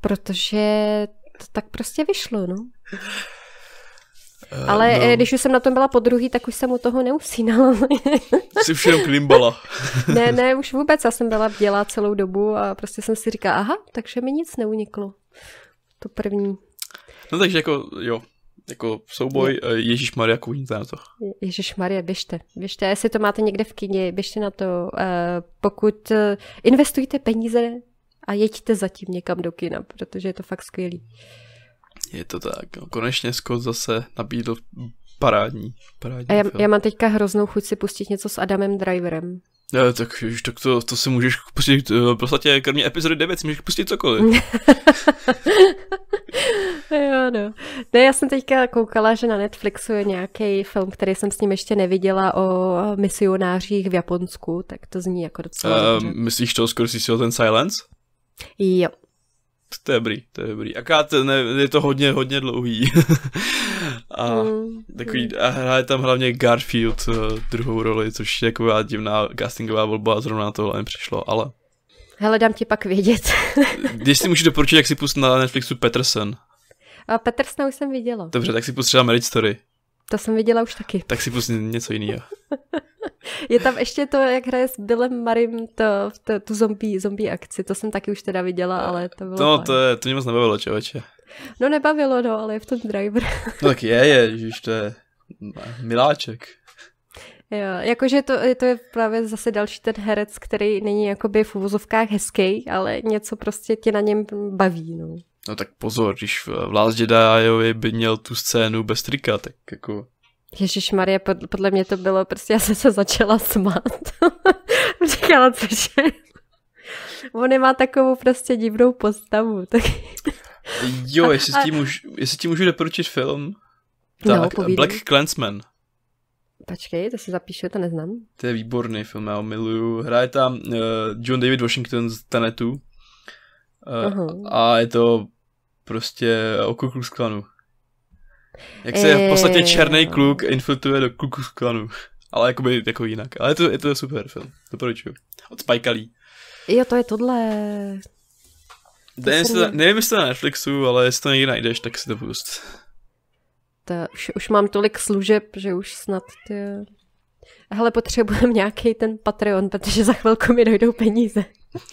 Protože to tak prostě vyšlo, no. Uh, Ale no. Eh, když už jsem na tom byla po druhý, tak už jsem u toho neusínala. Jsi už jenom klimbala. ne, ne, už vůbec. Já jsem byla bdělá celou dobu a prostě jsem si říkala, aha, takže mi nic neuniklo. To první. No takže jako, jo, jako souboj je. Eh, Ježíš Maria, to. Ježíš Maria, běžte. Běžte, jestli to máte někde v kyně, běžte na to. Uh, pokud uh, investujte peníze a jeďte zatím někam do kina, protože je to fakt skvělý. Je to tak. No, konečně Scott zase nabídl parádní, parádní a já, film. já mám teďka hroznou chuť si pustit něco s Adamem Driverem. Ne, tak, tak to, to si můžeš pustit, v podstatě kromě epizody 9 si můžeš pustit cokoliv. jo, no. Ne, já jsem teďka koukala, že na Netflixu je nějaký film, který jsem s ním ještě neviděla o misionářích v Japonsku, tak to zní jako docela uh, Myslíš to, skoro si ten Silence? Jo. To je dobrý, to je dobrý. Aká ne, je to hodně, hodně dlouhý. a mm. takový, a hraje tam hlavně Garfield uh, druhou roli, což je taková divná castingová volba a zrovna tohle mi přišlo, ale... Hele, dám ti pak vědět. Když si můžeš doporučit, jak si pust na Netflixu Peterson. A Petersona už jsem viděla. Dobře, tak si pust třeba Marriage Story. To jsem viděla už taky. Tak si pust něco jiného. je tam ještě to, jak hraje s Billem Marim to, to, tu zombie, zombie akci, to jsem taky už teda viděla, ale to bylo No, to, je, to mě moc nebavilo, člověče. No nebavilo, no, ale je v tom driver. no tak je, je, že to je miláček. Jo, jakože to, to je právě zase další ten herec, který není jakoby v uvozovkách hezký, ale něco prostě tě na něm baví, no. No tak pozor, když v Last Jedi by měl tu scénu bez trika, tak jako... Ježíš Marie, podle mě to bylo, prostě já jsem se začala smát. Říkala, cože? On má takovou prostě divnou postavu. Tak... Jo, jestli ti můžu, jestli ti můžu doporučit film, No, tak povídej. Black Clansman. Počkej, to si zapíšu, to neznám. To je výborný film, já ho miluju. Hraje tam uh, John David Washington z Tenetu. Uh, Aha. a je to prostě o Ku Klux Klanu. Jak se v podstatě Eh. černý kluk infiltruje do Ku Klux Klanu. Ale jakoby jako jinak. Ale je to, je to super film. Doporučuju. Od Spike Lee. Jo, to je tohle. Nevím, jsem to, nevím, jestli to na Netflixu, ale jestli to někdy najdeš, tak si to pust. To, už, už mám tolik služeb, že už snad ty... Hele, potřebujeme nějaký ten Patreon, protože za chvilku mi dojdou peníze.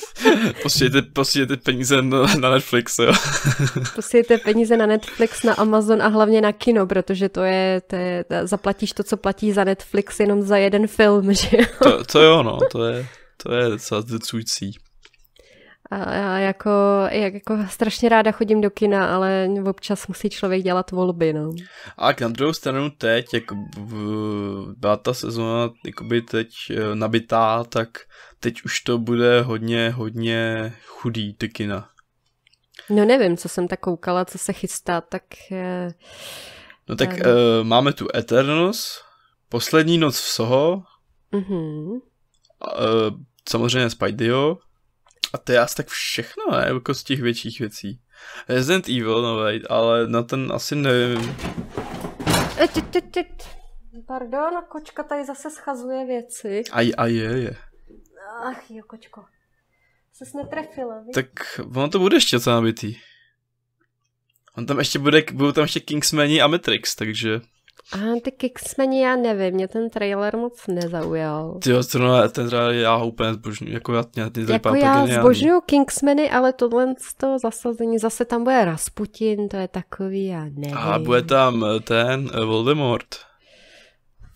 Posílejte, posílejte peníze na, na Netflix, jo. Posílejte peníze na Netflix, na Amazon a hlavně na kino, protože to je, to je, zaplatíš to, co platí za Netflix jenom za jeden film, že jo? To, to jo, no, to je, to je docela zdrcující. A já jako, jak, jako strašně ráda chodím do kina, ale občas musí člověk dělat volby, no. A na druhou stranu teď, jak byla ta sezóna jakoby teď eh, nabitá, tak teď už to bude hodně, hodně chudý, ty kina. No nevím, co jsem tak koukala, co se chystá, tak... eh, No tak uh, máme tu Eternals, Poslední noc v Soho, mhm. uh, samozřejmě Spideyho, a to je asi tak všechno, ne? Jako z těch větších věcí. Resident Evil novej, ale na ten asi nevím. E. Pardon, kočka tady zase schazuje věci. A, a je, je. Ach jo, kočko. Ses netrefila, víš? Tak ono to bude ještě co nabitý. On tam ještě bude, budou tam ještě Kingsmani a Matrix, takže... A ty Kicksmeni, já nevím, mě ten trailer moc nezaujal. Ty jo, zrovna ten trailer já úplně zbožňuji, jako já, já, ty Jako já zbožňuju Kingsmeny, ale tohle z toho zasazení, zase tam bude Rasputin, to je takový, já nevím. A bude tam eh, ten eh, Voldemort.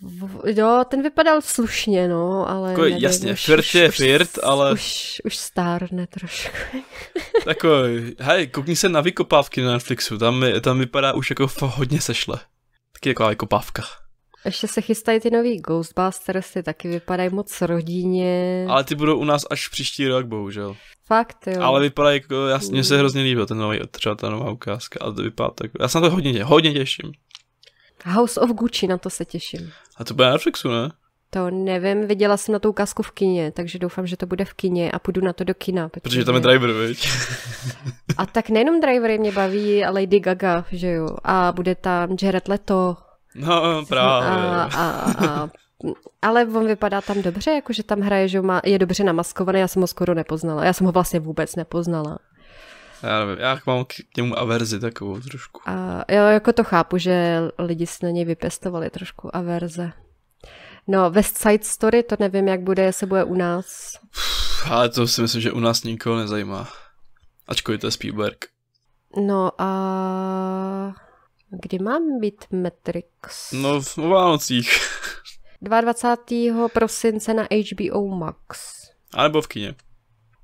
V- Jo, ten vypadal slušně, no, ale Jako nevím, jasně, už- je Firt, ale- Už, už stárne trošku. Takový, hej, koukni se na vykopávky na Netflixu, tam, tam vypadá už jako hodně sešle. Taky jako vykopávka. Ještě se chystají ty nový Ghostbusters, ty taky vypadají moc rodinně. Ale ty budou u nás až příští rok, bohužel. Fakt, jo. Ale vypadá jako, já, mně se hrozně líbil ten nový, třeba ta nová ukázka, ale to vypadá tak, já se na to hodně, hodně těším. House of Gucci, na to se těším. A to bude na Netflixu, ne? To nevím, viděla jsem na tu ukázku v kině, takže doufám, že to bude v kině a půjdu na to do kina. Protože tam je driver, viď? A tak nejenom drivery mě baví a Lady Gaga, že jo. A bude tam Jared Leto. No, právě. A, a, a, ale on vypadá tam dobře, jakože tam hraje, že má, je dobře namaskovaný, já jsem ho skoro nepoznala. Já jsem ho vlastně vůbec nepoznala. Já nevím, já mám k němu averzi takovou trošku. A jo, jako to chápu, že lidi si na něj vypěstovali trošku averze. No, West Side Story, to nevím, jak bude, jestli bude u nás. Ale to si myslím, že u nás nikoho nezajímá. Ačkoliv to je Spielberg. No a kdy mám být Matrix? No, v Vánocích. 22. prosince na HBO Max. A nebo v kině.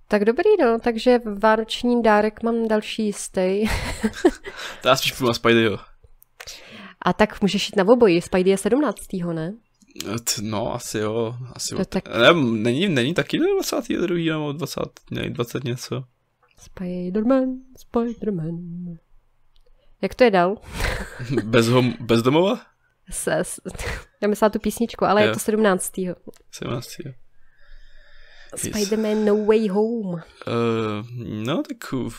Tak dobrý, no, takže vánoční dárek mám další jistý. To já spíš půjdu na Spideyho. A tak můžeš jít na obojí, Spidey je 17. ne? No, asi jo. Asi No tak- ne, není, není taky 22. nebo 20, ne, 20 něco. Spider-Man, Spider-Man. Jak to je dál? Bez hom, bezdomova? Se, s, já myslela tu písničku, ale je Jo. to 17. 17. jo. Spider-Man No Way Home. Uh, no tak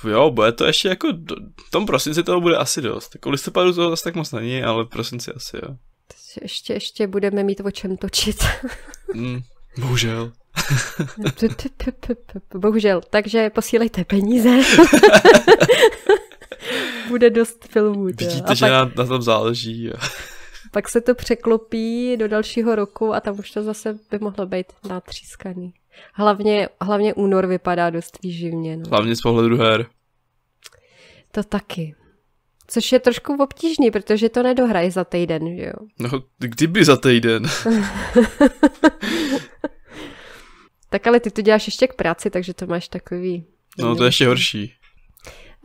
jo, bude to ještě jako, do, v tom prosinci toho bude asi dost. Jako listopadu toho zase tak moc není, ale v prosinci asi jo. Ještě, ještě budeme mít o čem točit. Mm, bohužel. Bohužel, takže posílejte peníze. Bude dost filmů. Vidíte, A že pak, na, na tom záleží. pak se to překlopí do dalšího roku a tam už to zase by mohlo být natřískaný. Hlavně, hlavně únor vypadá dost výživně. No. Hlavně z pohledu her. To taky. Což je trošku obtížný, protože to nedohrají za týden, že jo? No, kdyby za týden. Tak ale ty to děláš ještě k práci, takže to máš takový... No, to je ještě horší.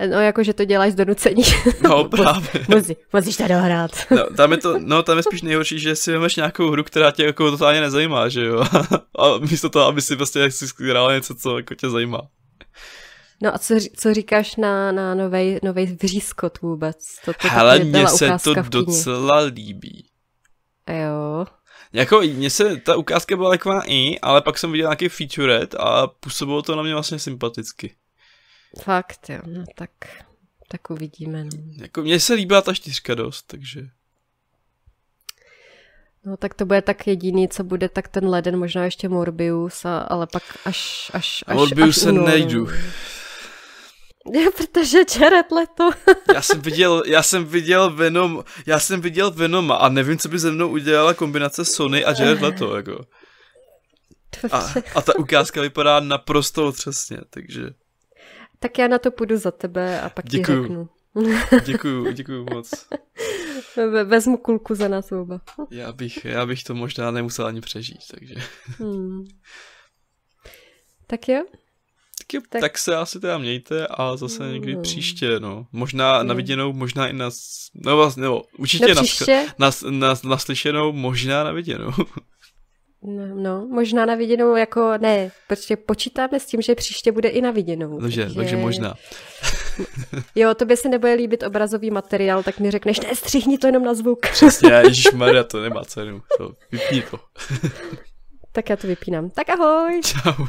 No, jako, že to děláš z donucení. No, právě. Musí, musíš to dohrát. No, tam je to, no, tam je spíš nejhorší, že si vemeš nějakou hru, která tě jako totálně nezajímá, že jo? A místo toho, aby si prostě jak si hrál něco, co jako tě zajímá. No a co, co říkáš na, na novej, novej vřízkot vůbec? To, to Hele, mně se to docela líbí. Jo. Jako, mně se ta ukázka byla taková i, ale pak jsem viděl nějaký featurette a působilo to na mě vlastně sympaticky. Fakt, jo, no tak, tak uvidíme. No. Jako, mně se líbila ta čtyřka dost, takže... No tak to bude tak jediný, co bude tak ten leden, možná ještě Morbius, a, ale pak až, až, až Morbius až se nejdu. Já, protože Jared Leto. já jsem viděl, já jsem viděl Venom, já jsem viděl Venoma a nevím, co by ze mnou udělala kombinace Sony a Jared Leto, jako. A, a ta ukázka vypadá naprosto otřesně, takže... Tak já na to půjdu za tebe a pak děkuju. ti řeknu. děkuju, děkuju moc. Vezmu kulku za nás oba. Já bych, já bych to možná nemusel ani přežít, takže... Hmm. Tak jo? Tak, jo, tak... tak se asi teda mějte a zase někdy mm. příště, no. Možná mm. na viděnou, možná i na... No vlastně, nebo určitě na, na, na, na, slyšenou, možná na viděnou. No, no, možná na viděnou jako ne, protože počítáme s tím, že příště bude i na viděnou. Takže, takže... takže možná. Jo, tobě se nebude líbit obrazový materiál, tak mi řekneš, ne, střihni to jenom na zvuk. Přesně, Ježíš Maria, to nemá cenu. To, vypni to. tak já to vypínám. Tak ahoj. Čau.